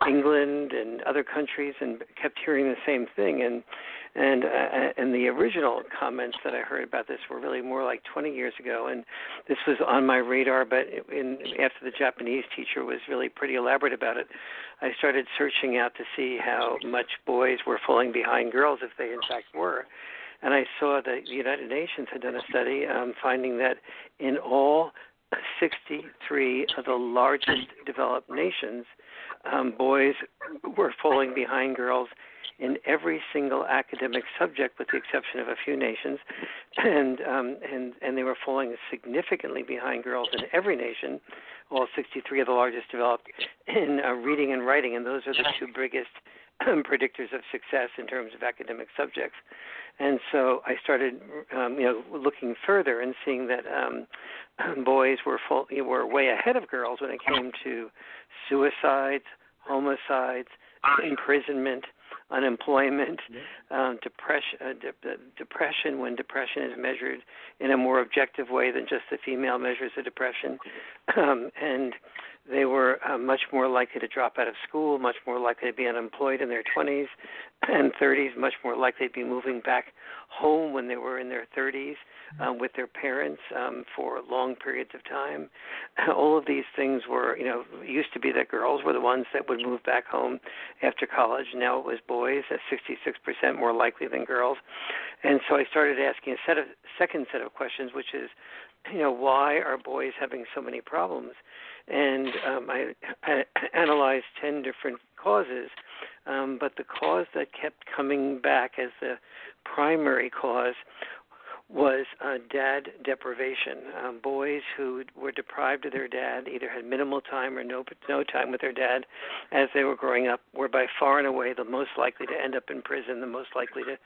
England and other countries, and kept hearing the same thing. And and uh, and the original comments that I heard about this were really more like 20 years ago, and this was on my radar. But in, after the Japanese teacher was really pretty elaborate about it, I started searching out to see how much boys were falling behind girls, if they in fact were. And I saw that the United Nations had done a study um, finding that in all 63 of the largest developed nations, um, boys were falling behind girls in every single academic subject, with the exception of a few nations, and um, and and they were falling significantly behind girls in every nation. All 63 of the largest developed in uh, reading and writing, and those are the two biggest *clears throat* predictors of success in terms of academic subjects. And so I started, um, you know, looking further and seeing that um, *clears throat* boys were full, were way ahead of girls when it came to suicides, homicides, imprisonment, unemployment, um, depression, uh, de- uh, depression when depression is measured in a more objective way than just the female measures of depression, *clears throat* um, and they were uh, much more likely to drop out of school, much more likely to be unemployed in their 20s and 30s, much more likely to be moving back home when they were in their 30s um, with their parents um, for long periods of time. *laughs* All of these things were, you know, used to be that girls were the ones that would move back home after college. Now it was boys, at 66% more likely than girls. And so I started asking a set of second set of questions, which is, you know, why are boys having so many problems? and um, I, I analyzed 10 different causes, um, but the cause that kept coming back as the primary cause was uh, dad deprivation. Um, boys who were deprived of their dad either had minimal time or no no time with their dad as they were growing up were by far and away the most likely to end up in prison, the most likely to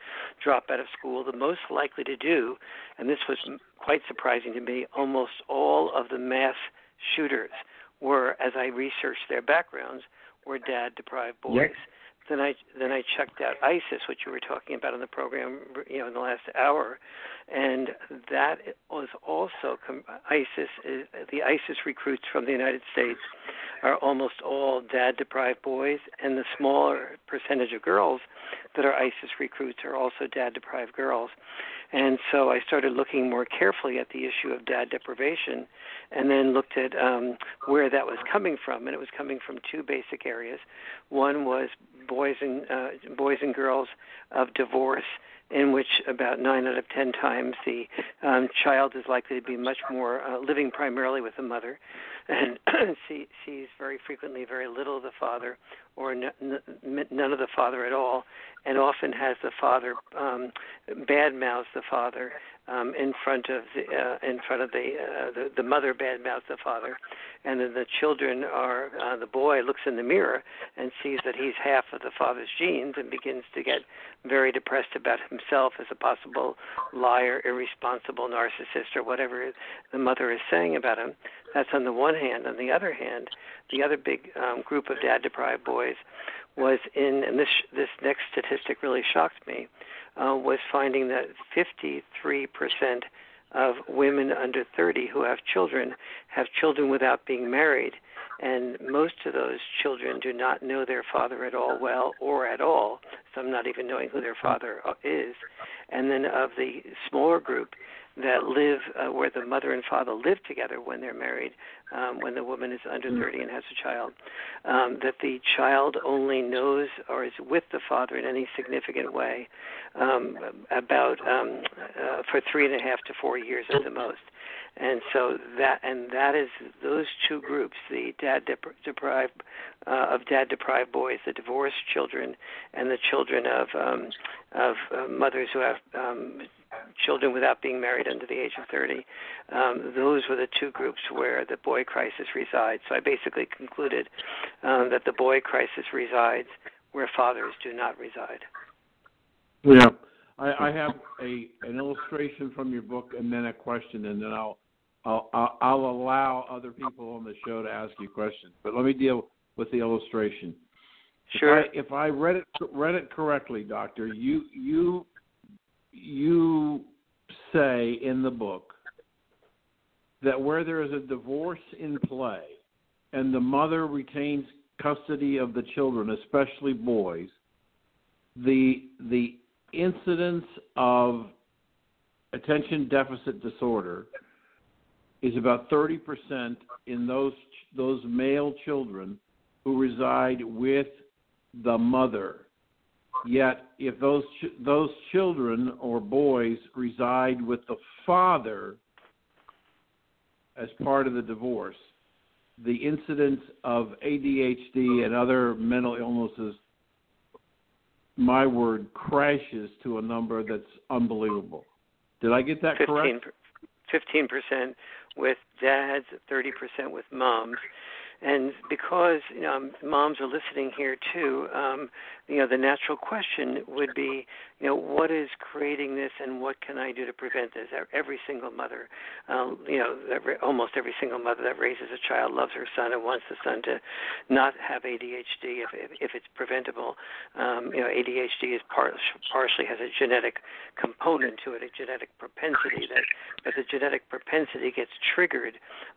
drop out of school, the most likely to do, and this was quite surprising to me, almost all of the mass shooters were, as I researched their backgrounds, were dad deprived boys. Yep. Then I then I checked out ISIS, which you were talking about in the program, you know, in the last hour, and that was also ISIS. Is, the ISIS recruits from the United States are almost all dad deprived boys, and the smaller percentage of girls that are ISIS recruits are also dad deprived girls. And so I started looking more carefully at the issue of dad deprivation and then looked at um, where that was coming from. And it was coming from two basic areas. One was boys and, uh, boys and girls of divorce in which about nine out of ten times the um, child is likely to be much more uh, living primarily with the mother, and *clears throat* see, sees very frequently very little of the father, or n- n- none of the father at all, and often has the father um, bad mouths the father um, in front of the uh, in front of the, uh, the the mother bad mouths the father, and then the children are uh, the boy looks in the mirror and sees that he's half of the father's genes and begins to get very depressed about himself as a possible liar, irresponsible narcissist, or whatever the mother is saying about him. That's on the one hand. On the other hand, the other big um, group of dad deprived boys was in, and this this next statistic really shocked me, uh, was finding that 53 percent of women under 30 who have children have children without being married, and most of those children do not know their father at all well or at all, some not even knowing who their father is. And then of the smaller group, that live uh, where the mother and father live together when they're married, um, when the woman is under Mm. 30 and has a child, um, that the child only knows or is with the father in any significant way um, about um, uh, for three and a half to four years at the most. And so that and that is those two groups, the dad dep- deprived uh, of dad deprived boys, the divorced children, and the children of um, of uh, mothers who have um, children without being married under the age of 30. Um, those were the two groups where the boy crisis resides. So I basically concluded um, that the boy crisis resides where fathers do not reside. Yeah, I, I have a an illustration from your book, and then a question, and then I'll I'll I'll allow other people on the show to ask you questions. But let me deal with the illustration. Sure. If I, if I read it read it correctly, Doctor, you you you say in the book that where there is a divorce in play and the mother retains custody of the children, especially boys, the the incidence of attention deficit disorder is about 30% in those those male children who reside with the mother. Yet, if those ch- those children or boys reside with the father as part of the divorce, the incidence of ADHD and other mental illnesses, my word, crashes to a number that's unbelievable. Did I get that correct? Fifteen percent with dads, thirty percent with moms, and because you know, um, moms are listening here too, um, you know, the natural question would be, you know, what is creating this, and what can I do to prevent this? Every single mother, um, you know, every, almost every single mother that raises a child loves her son and wants the son to not have ADHD if if, if it's preventable. Um, you know, ADHD is part, partially has a genetic component to it, a genetic propensity that, that the genetic propensity gets triggered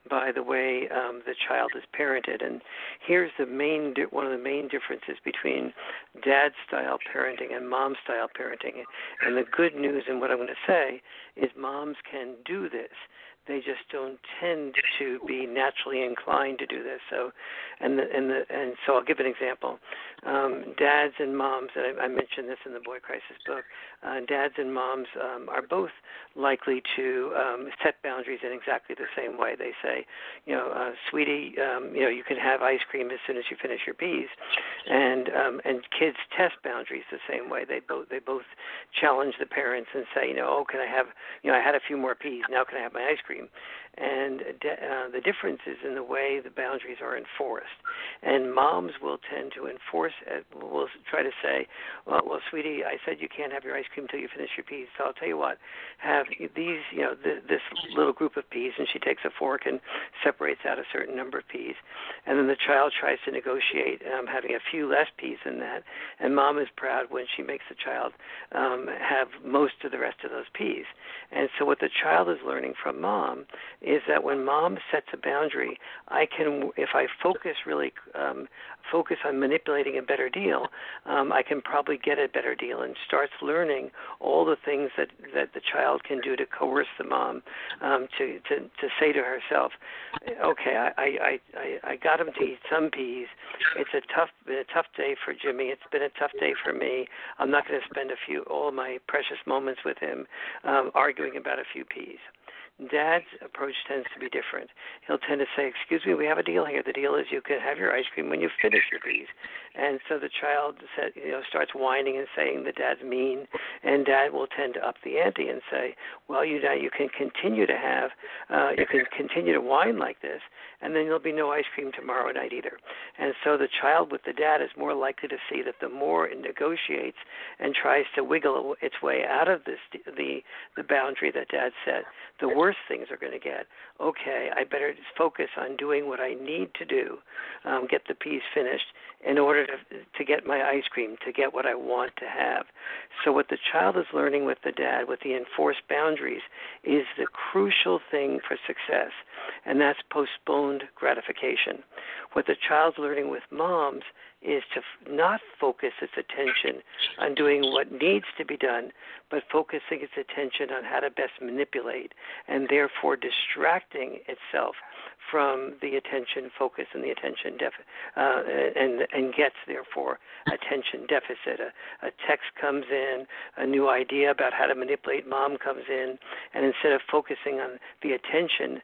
by the way um, the child is parented. And here's the main one of the main differences between dad style parenting and mom style parenting. And the good news and what I'm going to say is moms can do this they just don't tend to be naturally inclined to do this. So, and the, and the and so I'll give an example. Um, dads and moms, and I, I mentioned this in the Boy Crisis book. Uh, dads and moms um, are both likely to um, set boundaries in exactly the same way. They say, you know, uh, sweetie, um, you know, you can have ice cream as soon as you finish your peas, and um, and kids test boundaries the same way. They both they both challenge the parents and say, you know, oh, can I have, you know, I had a few more peas. Now can I have my ice cream? country and uh, the difference is in the way the boundaries are enforced. And moms will tend to enforce, uh, will try to say, well, well, sweetie, I said you can't have your ice cream until you finish your peas. So I'll tell you what, have these, you know, th- this little group of peas, and she takes a fork and separates out a certain number of peas, and then the child tries to negotiate um, having a few less peas than that, and mom is proud when she makes the child um, have most of the rest of those peas. And so what the child is learning from mom is that when mom sets a boundary, I can, if I focus really, um, focus on manipulating a better deal, um, I can probably get a better deal, and starts learning all the things that that the child can do to coerce the mom um, to to to say to herself, okay, I I I I got him to eat some peas. It's a tough been a tough day for Jimmy. It's been a tough day for me. I'm not going to spend a few all my precious moments with him um, arguing about a few peas. Dad's approach tends to be different. He'll tend to say, "Excuse me, we have a deal here. The deal is you can have your ice cream when you finish your peas." And so the child, said, you know, starts whining and saying the dad's mean, and dad will tend to up the ante and say, "Well, you know, you can continue to have, uh, you can continue to whine like this, and then there'll be no ice cream tomorrow night either." And so the child with the dad is more likely to see that the more it negotiates and tries to wiggle its way out of this the the boundary that dad set, the worse things are going to get. Okay, I better focus on doing what I need to do, um, get the piece finished in order to to get my ice cream, to get what I want to have. So what the child is learning with the dad, with the enforced boundaries, is the crucial thing for success, and that's postponed gratification. What the child's learning with moms is to not focus its attention on doing what needs to be done, but focusing its attention on how to best manipulate and therefore distracting itself from the attention focus and the attention deficit, uh, and and gets therefore attention deficit. A, a text comes in, a new idea about how to manipulate mom comes in, and instead of focusing on the attention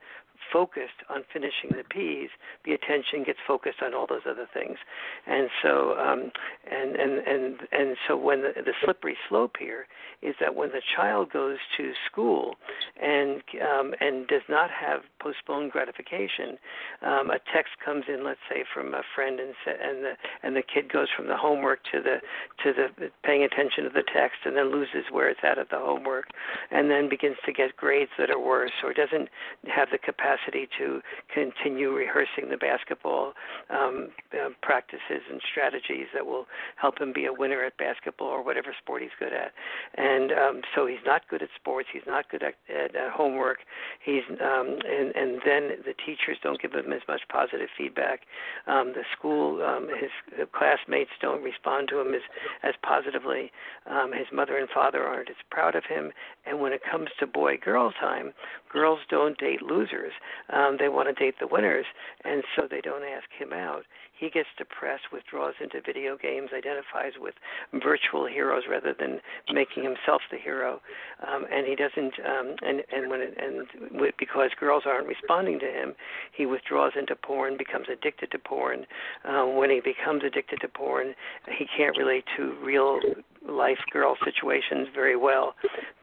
focused on finishing the peas, the attention gets focused on all those other things. And so, um, and and and and so when the, the slippery slope here is that when the child goes to school and um, and does not have postponed gratification, um, a text comes in, let's say from a friend, and and the and the kid goes from the homework to the to the paying attention to the text, and then loses where it's at at the homework, and then begins to get grades that are worse, or doesn't have the capacity capacity to continue rehearsing the basketball um, uh, practices and strategies that will help him be a winner at basketball or whatever sport he's good at. And um, so he's not good at sports. He's not good at, at, at homework. He's um, and and then the teachers don't give him as much positive feedback. Um, the school, um, his classmates don't respond to him as as positively. Um, his mother and father aren't as proud of him. And when it comes to boy girl time, girls don't date losers. Um, they want to date the winners, and so they don't ask him out. He gets depressed, withdraws into video games, identifies with virtual heroes rather than making himself the hero, um, and he doesn't. Um, and and when it, and because girls aren't responding to him, he withdraws into porn, becomes addicted to porn. Um, when he becomes addicted to porn, he can't relate to real life girl situations very well.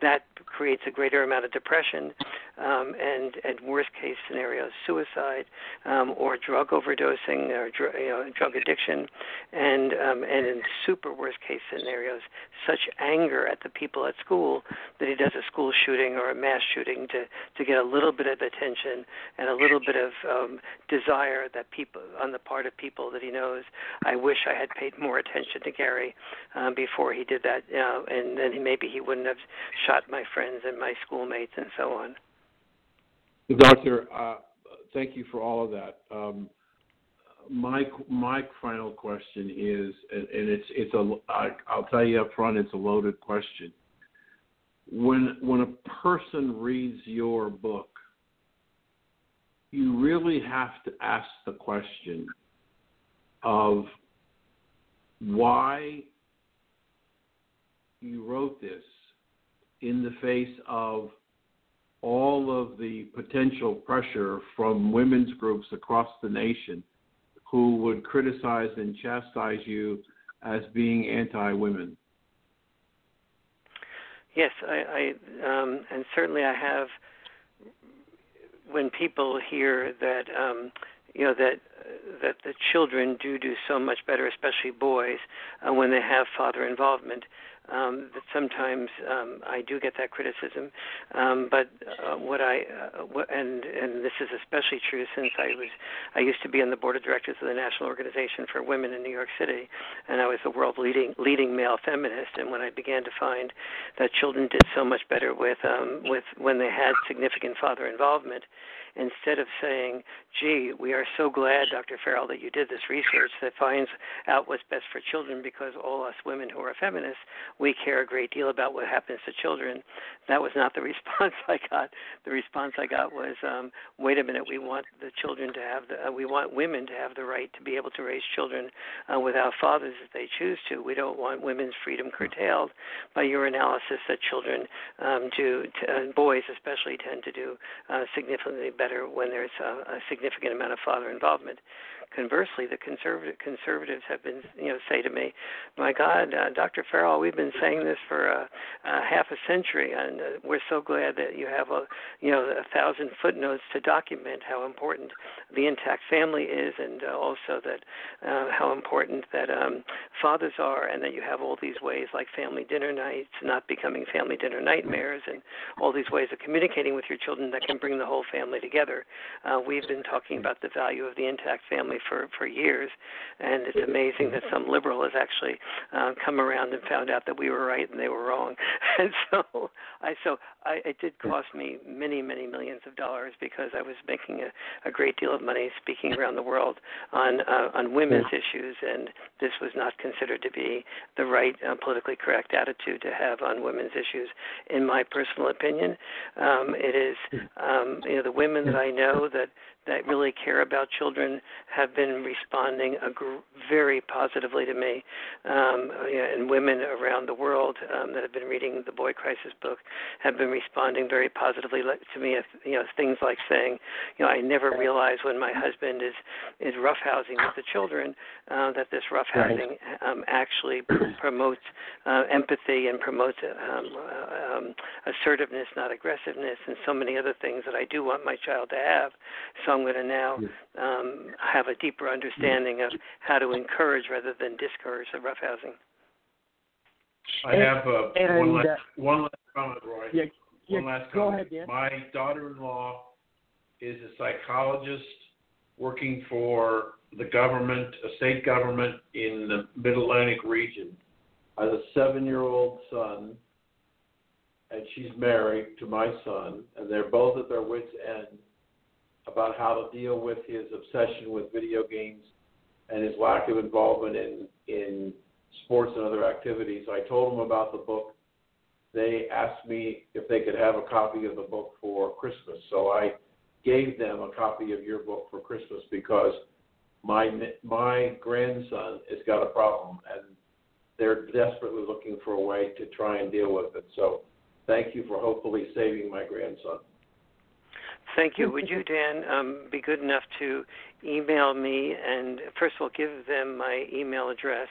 That creates a greater amount of depression um, and, and worst case scenarios, suicide um, or drug overdosing or dr- you know, drug addiction, and um, and in super worst case scenarios, such anger at the people at school that he does a school shooting or a mass shooting to to get a little bit of attention and a little bit of um, desire that people on the part of people that he knows. I wish I had paid more attention to Gary um, before he did that, you know, and then he, maybe he wouldn't have shot my friends and my schoolmates and so on. Doctor, uh, thank you for all of that. Um, my my final question is, and, and it's it's a I'll tell you up front, it's a loaded question. When when a person reads your book, you really have to ask the question of why you wrote this in the face of all of the potential pressure from women's groups across the nation who would criticize and chastise you as being anti-women. Yes, I, I um, and certainly I have. When people hear that, um, you know that that the children do do so much better, especially boys, uh, when they have father involvement um, that sometimes um, I do get that criticism. Um, but uh, what I uh, what, and and this is especially true since I was I used to be on the board of directors of the National Organization for Women in New York City, and I was the world leading leading male feminist. And when I began to find that children did so much better with um, with when they had significant father involvement, instead of saying, gee, we are so glad, Dr. Farrell, that you did this research that finds out what's best for children because all us women who are feminists, we care a great deal about what happens to children. That was not the *laughs* response I got. The response I got was, um, wait a minute, we want the children to have the, uh, we want women to have the right to be able to raise children uh, without fathers if they choose to. We don't want women's freedom curtailed by your analysis that children um, do, uh, boys especially, tend to do uh, significantly better better when there's a, a significant amount of father involvement. Conversely, the conservative conservatives have been, you know, say to me, "My God, uh, Dr. Farrell, we've been saying this for uh, uh, half a century, and uh, we're so glad that you have a, you know, a thousand footnotes to document how important the intact family is, and uh, also that uh, how important that um, fathers are, and that you have all these ways like family dinner nights, not becoming family dinner nightmares, and all these ways of communicating with your children that can bring the whole family together. Uh, we've been talking about the value of the intact family for for years, and it's amazing that some liberal has actually uh, come around and found out that we were right and they were wrong. *laughs* And so I so I, it did cost me many many millions of dollars because I was making a, a great deal of money speaking around the world on uh, on women's issues, and this was not considered to be the right uh, politically correct attitude to have on women's issues. In my personal opinion, um, it is um, you know the women that I know that that really care about children have been responding gr- very positively to me, um, and women around the world um, that have been reading the Boy Crisis book have been responding very positively to me. You know, things like saying, you know, I never realized when my husband is is roughhousing with the children uh, that this roughhousing um, actually *clears throat* promotes uh, empathy and promotes um, uh, um, assertiveness, not aggressiveness, and so many other things that I do want my child to have. So I'm going to now um, have a deeper understanding of how to encourage rather than discourage the roughhousing. I have uh, And, one last uh, one last comment, Roy. Yeah, yeah, one last go comment. ahead, Dan. My daughter-in-law is a psychologist working for the government, a state government in the Mid Atlantic region. I have a seven-year-old son, and she's married to my son, and they're both at their wits' end about how to deal with his obsession with video games and his lack of involvement in in sports and other activities. I told him about the book. They asked me if they could have a copy of the book for Christmas, so I gave them a copy of your book for Christmas because my my grandson has got a problem and they're desperately looking for a way to try and deal with it. So, thank you for hopefully saving my grandson. Thank you. Would you, *laughs* Dan, um, be good enough to email me and first of all give them my email address,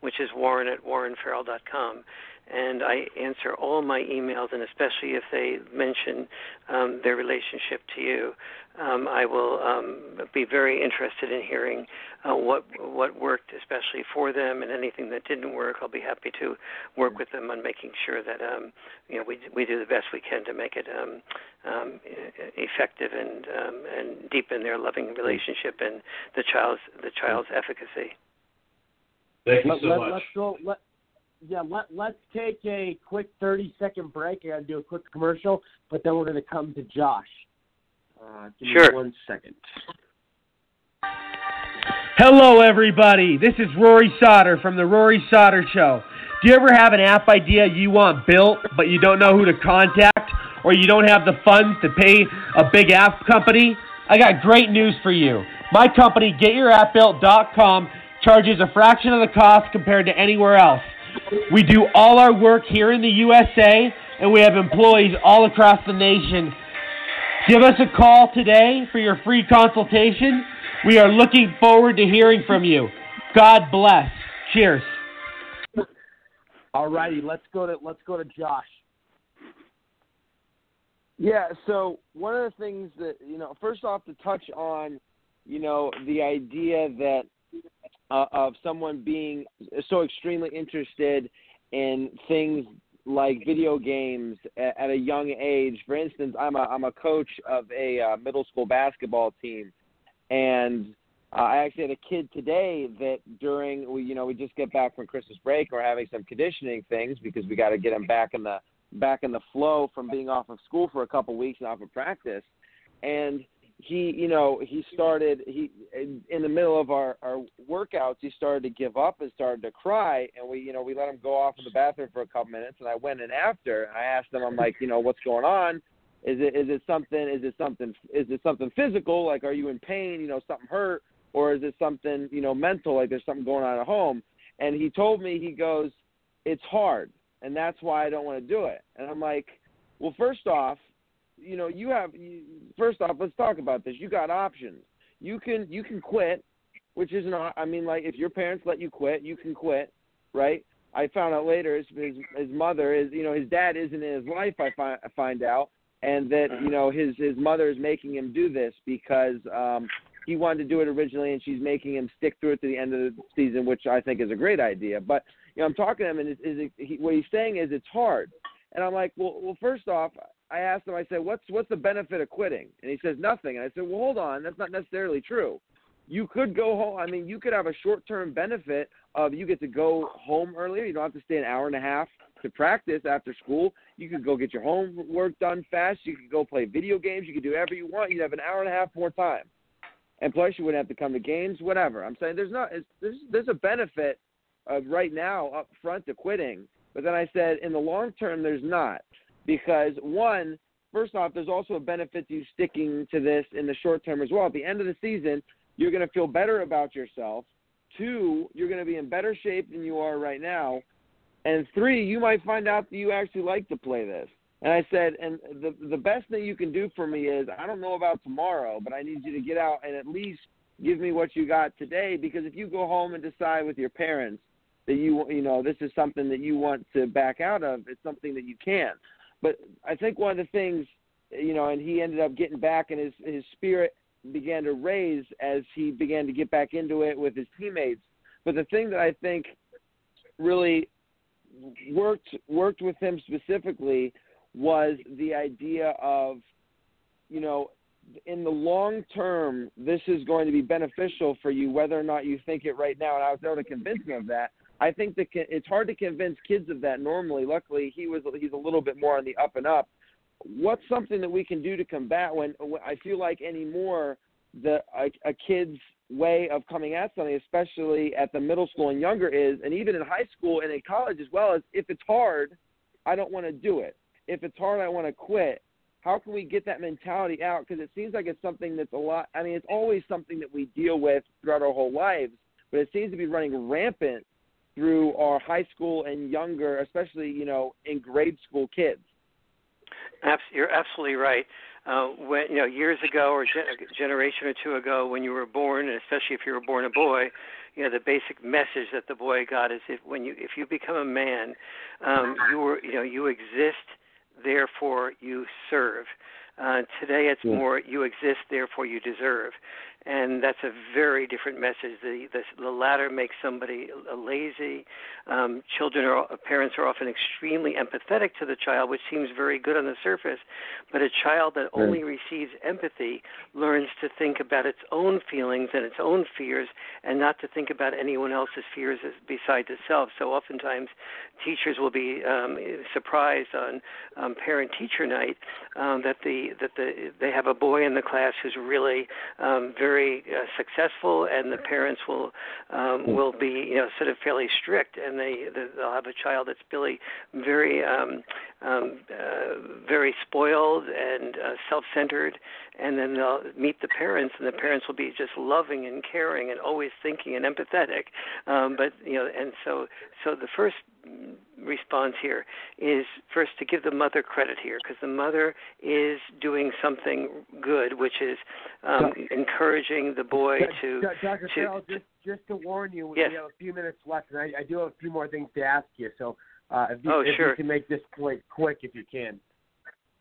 which is warren at warrenfarrell.com, and I answer all my emails, and especially if they mention um, their relationship to you, um, I will um, be very interested in hearing uh, what what worked, especially for them, and anything that didn't work. I'll be happy to work with them on making sure that um, you know we we do the best we can to make it um, um, effective and um, and deepen their loving relationship and the child's the child's efficacy. Thank you let, so let, much. Let's go. Let, yeah, let let's take a quick thirty second break. I got to do a quick commercial, but then we're going to come to Josh. Uh, give Sure. Me one second. Hello, everybody. This is Rory Sauter from The Rory Sauter Show. Do you ever have an app idea you want built, but you don't know who to contact, or you don't have the funds to pay a big app company? I got great news for you. My company, GetYourAppBuilt.com, charges a fraction of the cost compared to anywhere else. We do all our work here in the USA, and we have employees all across the nation. Give us a call today for your free consultation. We are looking forward to hearing from you. God bless. Cheers. All righty, let's go to let's go to Josh. Yeah, so one of the things that you know, first off, to touch on, you know, the idea that uh, of someone being so extremely interested in things like video games at, at a young age. For instance, I'm a I'm a coach of a uh, middle school basketball team, and uh, I actually had a kid today that during we you know we just get back from Christmas break, we're having some conditioning things because we got to get him back in the back in the flow from being off of school for a couple weeks and off of practice, and he you know he started he in, the middle of our our workouts he started to give up and started to cry. And we you know we let him go off in the bathroom for a couple minutes and I went in after. And I asked him I'm like you know what's going on is it is it something is it something is it something physical? Like are you in pain you know something hurt? Or is it something you know mental like there's something going on at home? And he told me he goes it's hard and that's why I don't want to do it. And I'm like well first off you know you have first off let's talk about this. You got options. You can you can quit which is not i mean like if your parents let you quit you can quit right? I found out later his his, his mother is you know his dad isn't in his life i find i find out and that you know his his mother is making him do this because um he wanted to do it originally and she's making him stick through it to the end of the season which i think is a great idea but you know i'm talking to him and is, is it, he, what he's saying is it's hard and i'm like well well first off I asked him, I said, what's what's the benefit of quitting? And he says nothing. And I said, well, hold on, that's not necessarily true. You could go home. I mean, you could have a short-term benefit of you get to go home earlier. You don't have to stay an hour and a half to practice after school. You could go get your homework done fast. You could go play video games. You could do whatever you want. You'd have an hour and a half more time. And plus, you wouldn't have to come to games, whatever. I'm saying there's not there's there's a benefit of right now up front to quitting. But then I said in the long term, there's not because one, first off, there's also a benefit to you sticking to this in the short term as well. At the end of the season, you're going to feel better about yourself. Two, you're going to be in better shape than you are right now. And three, you might find out that you actually like to play this. And I said, and the the best thing you can do for me is I don't know about tomorrow, but I need you to get out and at least give me what you got today because if you go home and decide with your parents that you you know this is something that you want to back out of, it's something that you can. But I think one of the things, you know, and he ended up getting back, and his his spirit began to raise as he began to get back into it with his teammates. But the thing that I think really worked worked with him specifically was the idea of, you know, in the long term, this is going to be beneficial for you, whether or not you think it right now. And I was able to convince him of that. I think that it's hard to convince kids of that normally. Luckily, he was he's a little bit more on the up and up. What's something that we can do to combat when, when I feel like anymore the a, a kid's way of coming at something, especially at the middle school and younger, is, and even in high school and in college as well, is if it's hard, I don't want to do it. If it's hard, I want to quit. How can we get that mentality out? Because it seems like it's something that's a lot. I mean, it's always something that we deal with throughout our whole lives, but it seems to be running rampant through our high school and younger, especially you know in grade school kids. You're absolutely right. Uh, when you know years ago or gen- a generation or two ago, when you were born, and especially if you were born a boy, you know the basic message that the boy got is if when you if you become a man, um, you were you know you exist, therefore you serve. Uh, today it's more you exist, therefore you deserve and that's a very different message. The the, the latter makes somebody lazy. Um, children or parents are often extremely empathetic to the child, which seems very good on the surface, but a child that only receives empathy learns to think about its own feelings and its own fears, and not to think about anyone else's fears besides itself. So oftentimes, teachers will be um, surprised on um, parent-teacher night um, that the that the they have a boy in the class who's really um, very very uh, successful, and the parents will um, Hmm. will be you know sort of fairly strict, and they they'll have a child that's really very um, um, uh, very spoiled and uh, self-centered, and then they'll meet the parents, and the parents will be just loving and caring and always thinking and empathetic. Um, but you know, and so so the first response here is first to give the mother credit here because the mother is doing something good, which is um, encouraging the boy to Dr. to, just just to warn you, Yes. we have a few minutes left, and I, I do have a few more things to ask you. So, uh, if you, Oh, if sure. you can make this point quick, if you can.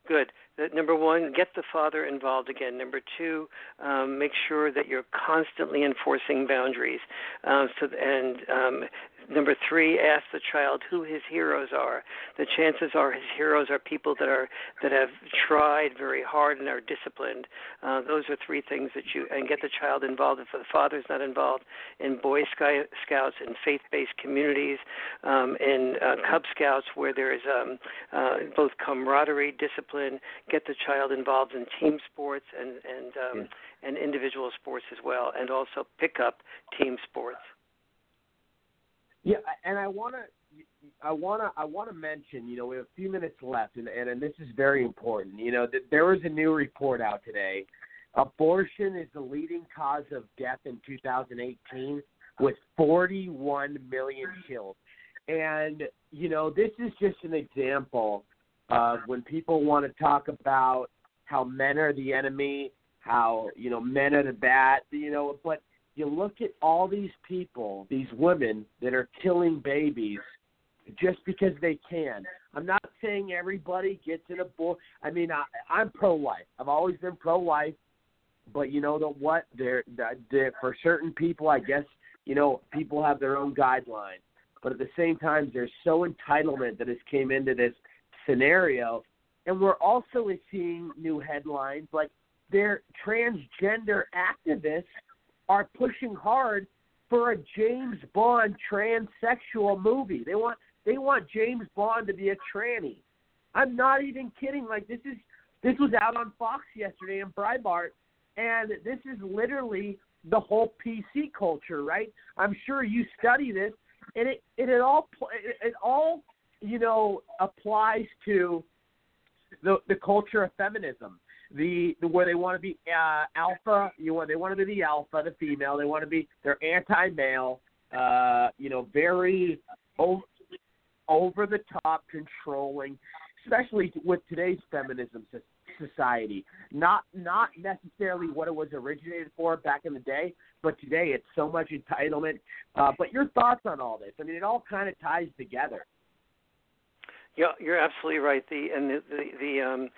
Good. That number one, get the father involved again. Number two, um, make sure that you're constantly enforcing boundaries. Um, so, and um, number three, ask the child who his heroes are. The chances are his heroes are people that are that have tried very hard and are disciplined. Uh, those are three things that you and get the child involved. If the father's not involved in Boy Scouts and faith-based communities, um, in uh, Cub Scouts where there is um, uh, both camaraderie, discipline, get the child involved in team sports and and um, and individual sports as well, and also pick up team sports. Yeah, and I want to, I want to, I want to mention. You know, we have a few minutes left, and and, and this is very important. You know, that there was a new report out today. Abortion is the leading cause of death in 2018, with 41 million killed. And you know, this is just an example of when people want to talk about how men are the enemy, how you know men are the bad. You know, but you look at all these people, these women that are killing babies just because they can. I'm not saying everybody gets an abortion. I mean, I, I'm pro-life. I've always been pro-life, but you know the what? There, there for certain people, I guess you know people have their own guidelines. But at the same time, there's so entitlement that has came into this scenario, and we're also seeing new headlines like their transgender activists are pushing hard for a James Bond transsexual movie. They want they want James Bond to be a tranny. I'm not even kidding. Like this is this was out on Fox yesterday in Breitbart, and this is literally the whole PC culture, right? I'm sure you study this, and it it, all it all you know applies to the the culture of feminism the, the where they want to be uh, alpha. You want they want to be the alpha, the female. They want to be they're anti-male. Uh, you know, very over, over the top, controlling, especially with today's feminism society. Not not necessarily what it was originated for back in the day, but today it's so much entitlement. Uh, but your thoughts on all this? I mean, it all kind of ties together. Yeah, you're absolutely right. The and the the, the um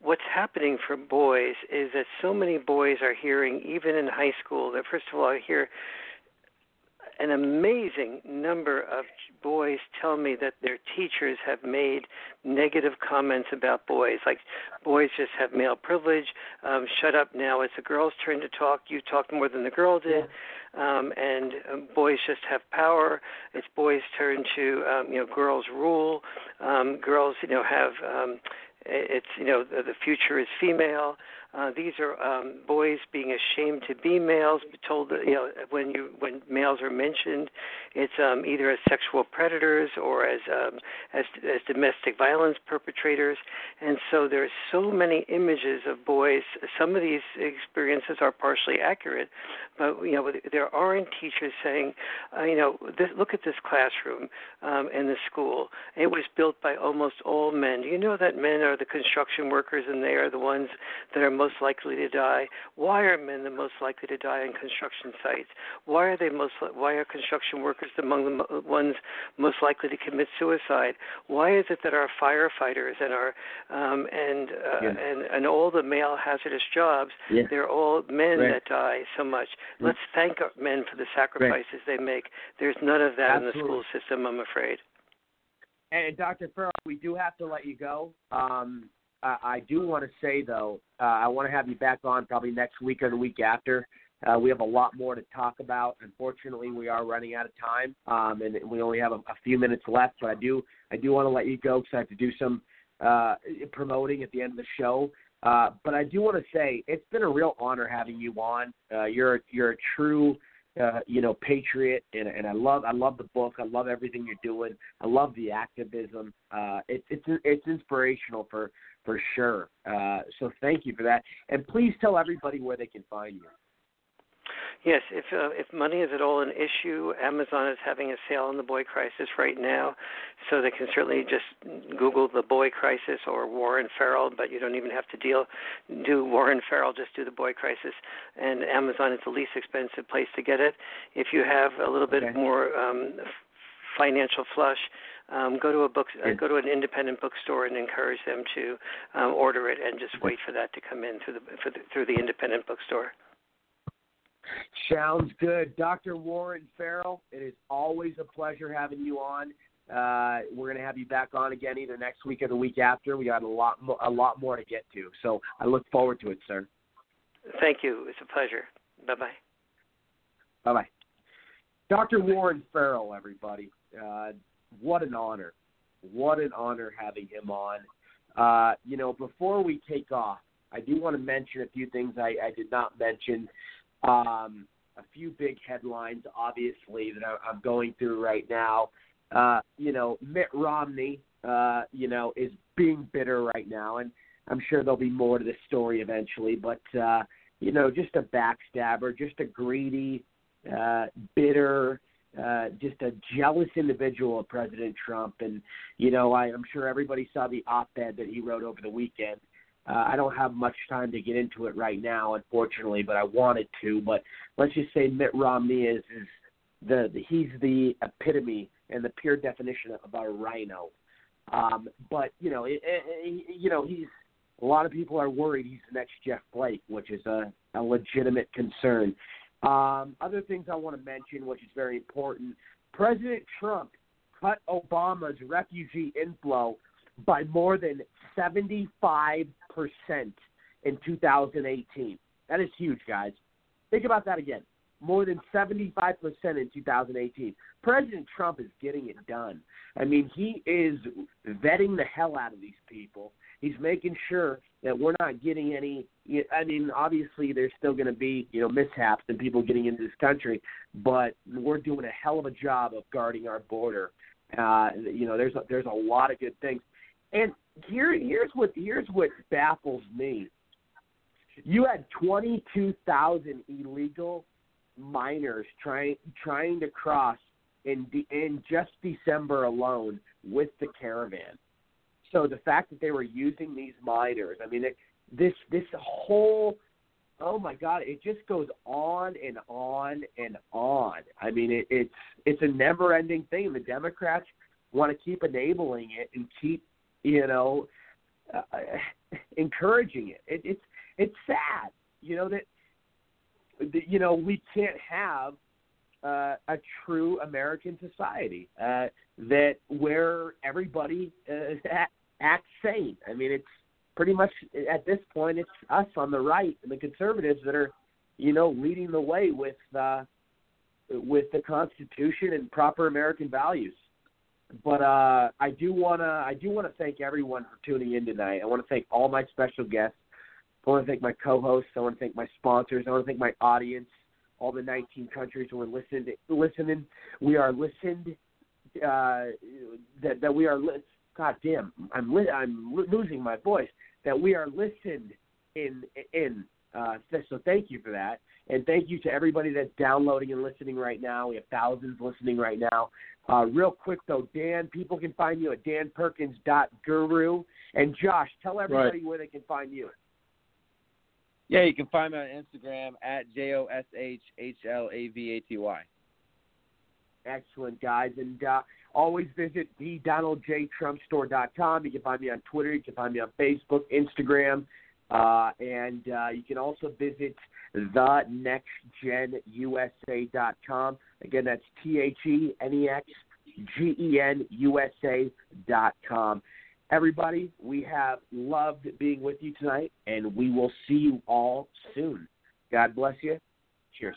what's happening for boys is that so many boys are hearing even in high school that first of all I hear an amazing number of boys tell me that their teachers have made negative comments about boys, like boys just have male privilege. Um, shut up now. It's the girl's turn to talk. You talk more than the girl did. Um, and um, boys just have power. It's boys' turn to, um, you know, girls rule. Um, girls, you know, have. Um, it's you know the, future is female. Uh, these are um, boys being ashamed to be males, told you know when you when males are mentioned, it's um, either as sexual predators or as um, as as domestic violence perpetrators, and so there are so many images of boys. Some of these experiences are partially accurate, but you know there aren't teachers saying, uh, you know, this, look at this classroom um, in the school. It was built by almost all men. Do you know that men are the construction workers and they are the ones that are most likely to die? Why are men the most likely to die on construction sites? Why are they most? Why are construction workers among the ones most likely to commit suicide? Why is it that our firefighters and our um, and uh, Yeah. and and all the male hazardous jobs, Yeah. they're all men Right. that die so much. Mm. Let's thank our men for the sacrifices they make. There's none of that in the school system, I'm afraid. And Dr. Farrell, we do have to let you go. Um, I, I do want to say though, uh, I want to have you back on probably next week or the week after. Uh, we have a lot more to talk about. Unfortunately, we are running out of time, um, and we only have a, a few minutes left. But I do, I do want to let you go because I have to do some uh, promoting at the end of the show. Uh, but I do want to say it's been a real honor having you on. Uh, you're you're a true uh, you know patriot, and, and I love I love the book. I love everything you're doing. I love the activism. Uh, it, it's it's inspirational for for sure. Uh, so thank you for that, and please tell everybody where they can find you. Yes, if uh, if money is at all an issue, Amazon is having a sale on the boy crisis right now, so they can certainly just Google the boy crisis or Warren Farrell, but you don't even have to deal do Warren Farrell, just do the boy crisis, and Amazon is the least expensive place to get it. If you have a little bit more um, financial flush, um, go to a book, uh, go to an independent bookstore and encourage them to um, order it, and just wait for that to come in through the, the through the independent bookstore. Sounds good, Dr. Warren Farrell. It is always a pleasure having you on. Uh, we're going to have you back on again either next week or the week after. We got a lot, mo- a lot more to get to, so I look forward to it, sir. Thank you. It's a pleasure. Bye bye. Bye bye. Dr. Warren Farrell, everybody. Uh, what an honor. What an honor having him on. Uh, you know, before we take off, I do want to mention a few things I, I did not mention. Um, a few big headlines, obviously, that I, I'm going through right now. Uh, you know, Mitt Romney, uh, you know, is being bitter right now, and I'm sure there'll be more to this story eventually. But uh, you know, just a backstabber, just a greedy, uh, bitter, uh, just a jealous individual of President Trump. And you know, I, I'm sure everybody saw the op-ed that he wrote over the weekend. Uh, I don't have much time to get into it right now, unfortunately, but I wanted to. But let's just say Mitt Romney is is the, the he's the epitome and the pure definition of a RINO. Um, but you know, it, it, you know, he's a lot of people are worried he's the next Jeff Flake, which is a, a legitimate concern. Um, other things I want to mention, which is very important, President Trump cut Obama's refugee inflow by more than 75% in 2018. That is huge, guys. Think about that again. More than 75% in 2018. President Trump is getting it done. I mean, he is vetting the hell out of these people. He's making sure that we're not getting any. I mean, obviously, there's still going to be you know mishaps and people getting into this country, but we're doing a hell of a job of guarding our border. Uh, you know, there's a, there's a lot of good things, and here here's what here's what baffles me. You had 22,000 illegal minors trying trying to cross in de- in just December alone with the caravan. So the fact that they were using these minors, I mean, it, this this whole oh my god, it just goes on and on and on. I mean, it, it's it's a never-ending thing. The Democrats want to keep enabling it and keep you know uh, encouraging it. it. It's it's sad, you know that, that you know we can't have uh, a true American society uh, that where everybody uh, acts sane. I mean, it's pretty much at this point it's us on the right and the conservatives that are, you know, leading the way with uh, with the Constitution and proper American values. But uh, I do wanna I do wanna thank everyone for tuning in tonight. I want to thank all my special guests. I want to thank my co-hosts. I want to thank my sponsors. I want to thank my audience, all the 19 countries who are listening. Listening, we are listened. Uh, that that we are. Li- God damn, I'm li- I'm li- losing my voice. That we are listened in in. Uh, so thank you for that, and thank you to everybody that's downloading and listening right now. We have thousands listening right now. Uh, real quick though, Dan, people can find you at danperkins.guru. And Josh, tell everybody Right. where they can find you. Yeah, you can find me on Instagram at J O S H H L A V A T Y. Excellent, guys. And uh, always visit thedonaldjtrumpstore.com. You can find me on Twitter. You can find me on Facebook, Instagram. Uh, and uh, you can also visit thenextgenusa.com. Again, that's T H E N E X G E N U S A dot com. Everybody, we have loved being with you tonight, and we will see you all soon. God bless you. Cheers.